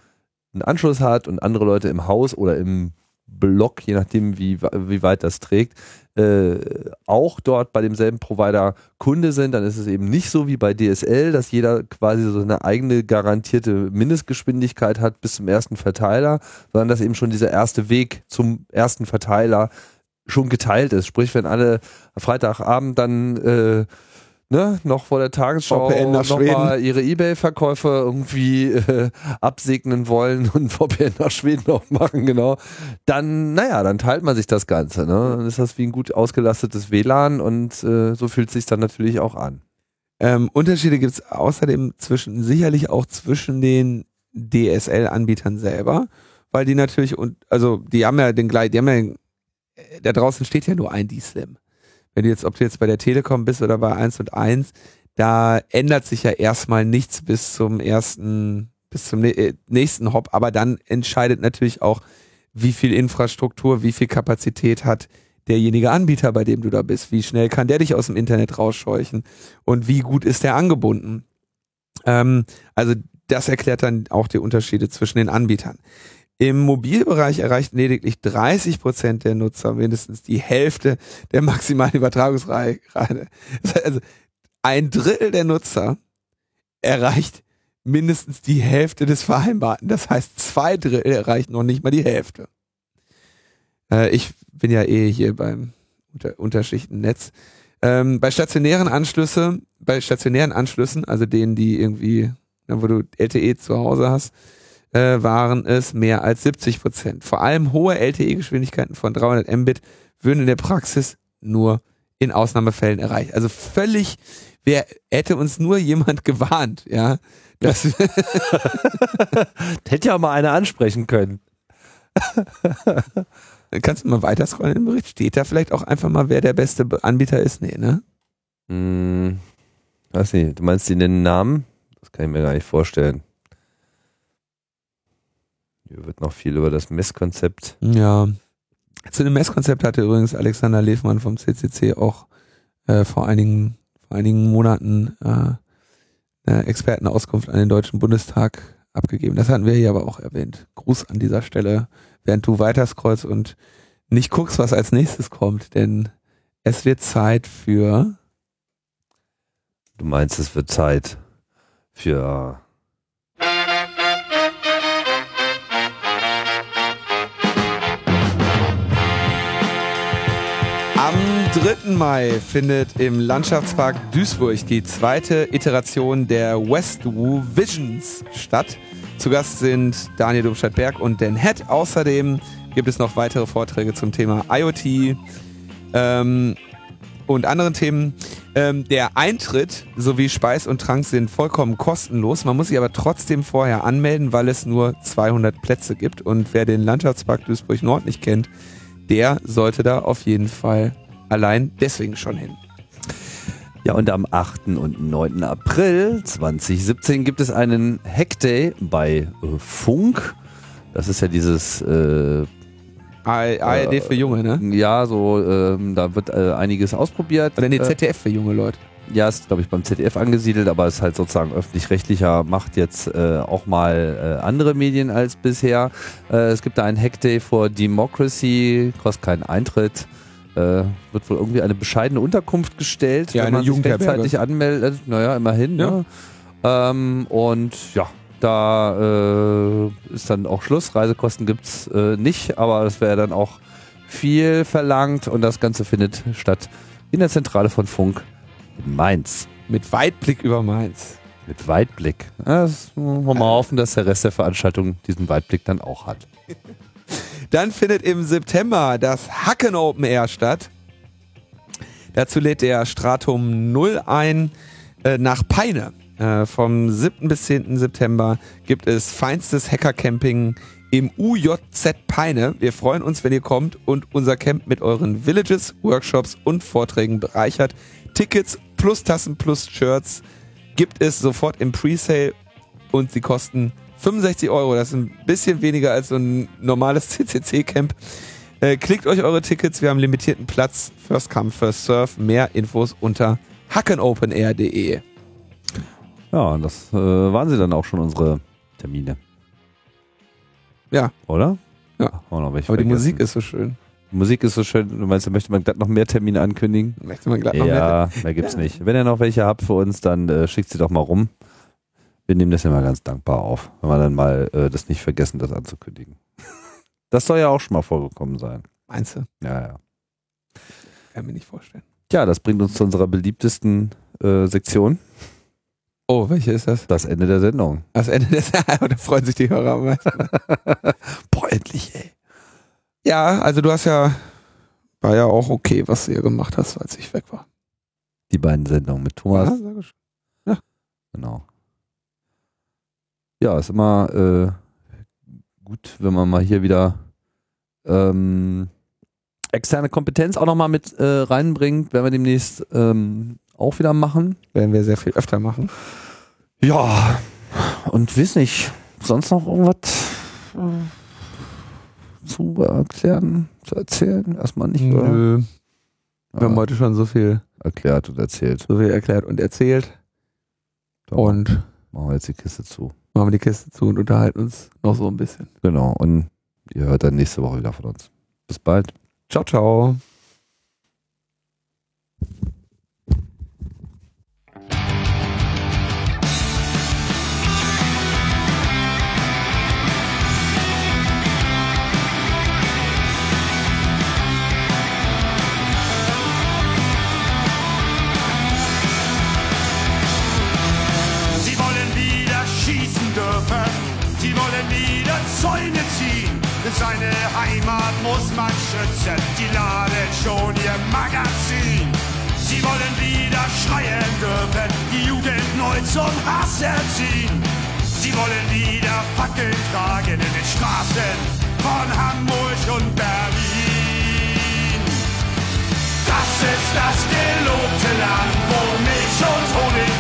einen Anschluss hat und andere Leute im Haus oder im Block, je nachdem wie, wie weit das trägt, äh, auch dort bei demselben Provider Kunde sind, dann ist es eben nicht so wie bei DSL, dass jeder quasi so eine eigene garantierte Mindestgeschwindigkeit hat bis zum ersten Verteiler, sondern dass eben schon dieser erste Weg zum ersten Verteiler schon geteilt ist. Sprich, wenn alle Freitagabend dann äh, ne, noch vor der Tagesschau nochmal ihre Ebay-Verkäufe irgendwie äh, absegnen wollen und VPN nach Schweden auch machen, genau, dann, naja, dann teilt man sich das Ganze. Ne? Dann ist das wie ein gut ausgelastetes WLAN und äh, so fühlt es sich dann natürlich auch an. Ähm, Unterschiede gibt es außerdem zwischen, sicherlich auch zwischen den DSL-Anbietern selber, weil die natürlich und also die haben ja den gleich, die haben ja äh, da draußen steht ja nur ein D-Slim. Wenn du jetzt, ob du jetzt bei der Telekom bist oder bei 1 und 1, da ändert sich ja erstmal nichts bis zum ersten, bis zum äh, nächsten Hop, aber dann entscheidet natürlich auch, wie viel Infrastruktur, wie viel Kapazität hat derjenige Anbieter, bei dem du da bist. Wie schnell kann der dich aus dem Internet rausscheuchen und wie gut ist der angebunden? Ähm, also das erklärt dann auch die Unterschiede zwischen den Anbietern. Im Mobilbereich erreicht lediglich 30 Prozent der Nutzer mindestens die Hälfte der maximalen Übertragungsrate. Also ein Drittel der Nutzer erreicht mindestens die Hälfte des Vereinbarten. Das heißt, zwei Drittel erreichen noch nicht mal die Hälfte. Äh, ich bin ja eh hier beim Unter Unterschichtennetz. Ähm, bei stationären Anschlüsse, bei stationären Anschlüssen, also denen, die irgendwie, wo du LTE zu Hause hast, äh, waren es mehr als 70 Prozent. Vor allem hohe LTE-Geschwindigkeiten von 300 Mbit würden in der Praxis nur in Ausnahmefällen erreicht. Also völlig, wer hätte uns nur jemand gewarnt, ja, dass, Hätte ja mal einer ansprechen können. Kannst du mal weiter scrollen im Bericht? Steht da vielleicht auch einfach mal, wer der beste Be- Anbieter ist? Nee, ne? Hm, weiß nicht, du meinst die nennen Namen? Das kann ich mir gar nicht vorstellen. Hier wird noch viel über das Messkonzept. Ja. Zu dem Messkonzept hatte übrigens Alexander Lefmann vom CCC auch äh, vor einigen vor einigen Monaten äh, eine Expertenauskunft an den Deutschen Bundestag abgegeben. Das hatten wir hier aber auch erwähnt. Gruß an dieser Stelle, während du weiter scrollst und nicht guckst, was als nächstes kommt, denn es wird Zeit für. Du meinst, es wird Zeit für 3. Mai findet im Landschaftspark Duisburg die zweite Iteration der Westwoo Visions statt. Zu Gast sind Daniel Domstadt-Berg und Dan Head. Außerdem gibt es noch weitere Vorträge zum Thema IoT ähm, und anderen Themen. Ähm, der Eintritt sowie Speis und Trank sind vollkommen kostenlos. Man muss sich aber trotzdem vorher anmelden, weil es nur 200 Plätze gibt. Und wer den Landschaftspark Duisburg Nord nicht kennt, der sollte da auf jeden Fall allein deswegen schon hin. Ja, und am 8. und 9. April 2017 gibt es einen Hackday bei äh, Funk. Das ist ja dieses äh, ARD für Junge, ne? Ja, so, ähm, da wird äh, einiges ausprobiert. Oder nee, Äh, ZDF für junge Leute. ja, ist, glaube ich, beim ZDF angesiedelt, aber ist halt sozusagen öffentlich-rechtlicher, macht jetzt äh, auch mal äh, andere Medien als bisher. Äh, es gibt da einen Hackday for Democracy, kostet keinen Eintritt. Äh, wird wohl irgendwie eine bescheidene Unterkunft gestellt, Ja, wenn man sich rechtzeitig anmeldet. Naja, immerhin. Ja. Ne? Ähm, und ja, da äh, ist dann auch Schluss. Reisekosten gibt's äh, nicht, aber das wäre dann auch viel verlangt und das Ganze findet statt in der Zentrale von Funk in Mainz. Mit Weitblick über Mainz. Mit Weitblick. Ja, Das wollen wir mal hoffen, dass der Rest der Veranstaltung diesen Weitblick dann auch hat. Dann findet im September das Hacken Open Air statt. Dazu lädt der Stratum 0 ein äh, nach Peine. Äh, vom 7. bis 10. September gibt es feinstes Hackercamping im UJZ Peine. Wir freuen uns, wenn ihr kommt und unser Camp mit euren Villages, Workshops und Vorträgen bereichert. Tickets plus Tassen plus Shirts gibt es sofort im Presale und sie kosten 65 Euro. Das ist ein bisschen weniger als so ein normales CCC-Camp. Äh, klickt euch eure Tickets, wir haben limitierten Platz. First come, first serve. Mehr Infos unter hackenopenair.de. Ja, und das äh, waren sie dann auch schon unsere Termine. Ja. Oder? Ja. Welche Aber die vergessen? Musik ist so schön. Die Musik ist so schön. Du meinst, da möchte man glatt noch mehr Termine ankündigen? Möchte man gleich noch mehr. Ja, mehr gibt's nicht. Wenn ihr noch welche habt für uns, dann äh, schickt sie doch mal rum. Wir nehmen das immer ganz dankbar auf, wenn wir dann mal äh, das nicht vergessen, das anzukündigen. Das soll ja auch schon mal vorgekommen sein. Meinst du? Ja, ja. Kann mir nicht vorstellen. Ja, das bringt uns zu unserer beliebtesten äh, Sektion, Oh, welche ist das? das Ende der Sendung. Das Ende des Da freuen sich die Hörer am meisten. Boah, endlich, ey. Ja, also du hast ja, war ja auch okay, was du hier gemacht hast, als ich weg war. Die beiden Sendungen mit Thomas. Ja, sehr gut. Genau. Ja, ist immer äh, gut, wenn man mal hier wieder ähm, externe Kompetenz auch nochmal mit äh, reinbringt, werden wir demnächst ähm, auch wieder machen. Werden wir sehr viel öfter machen. Ja, und weiß nicht, sonst noch irgendwas zu erklären, zu erzählen? Erstmal nicht, oder? Nö. Wir haben heute schon so viel, erklärt und erzählt. so viel erklärt und erzählt. Dann Und machen wir jetzt die Kiste zu. Machen wir die Kiste zu und unterhalten uns noch so ein bisschen. Genau, und ihr hört dann nächste Woche wieder von uns. Bis bald. Ciao, ciao. Zäune ziehen. Seine Heimat muss man schützen, die laden schon ihr Magazin. Sie wollen wieder schreien dürfen, die Jugend neu zum Hass erziehen. Sie wollen wieder Fackeln tragen in den Straßen von Hamburg und Berlin. Das ist das gelobte Land, wo Milch und Honig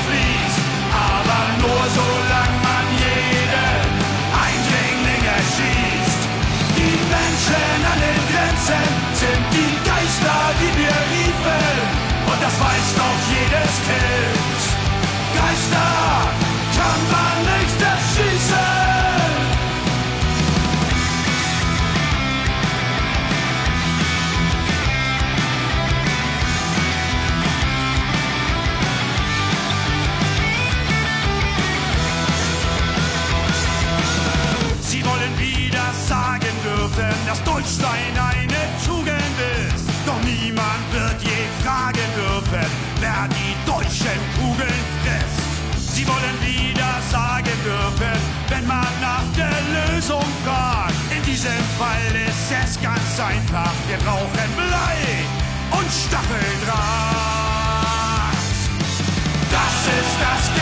Bewusstsein eine Tugend ist. Doch niemand wird je fragen dürfen, wer die deutschen Kugeln frisst. Sie wollen wieder sagen dürfen, wenn man nach der Lösung fragt. In diesem Fall ist es ganz einfach. Wir brauchen Blei und Stacheldraht. Das ist das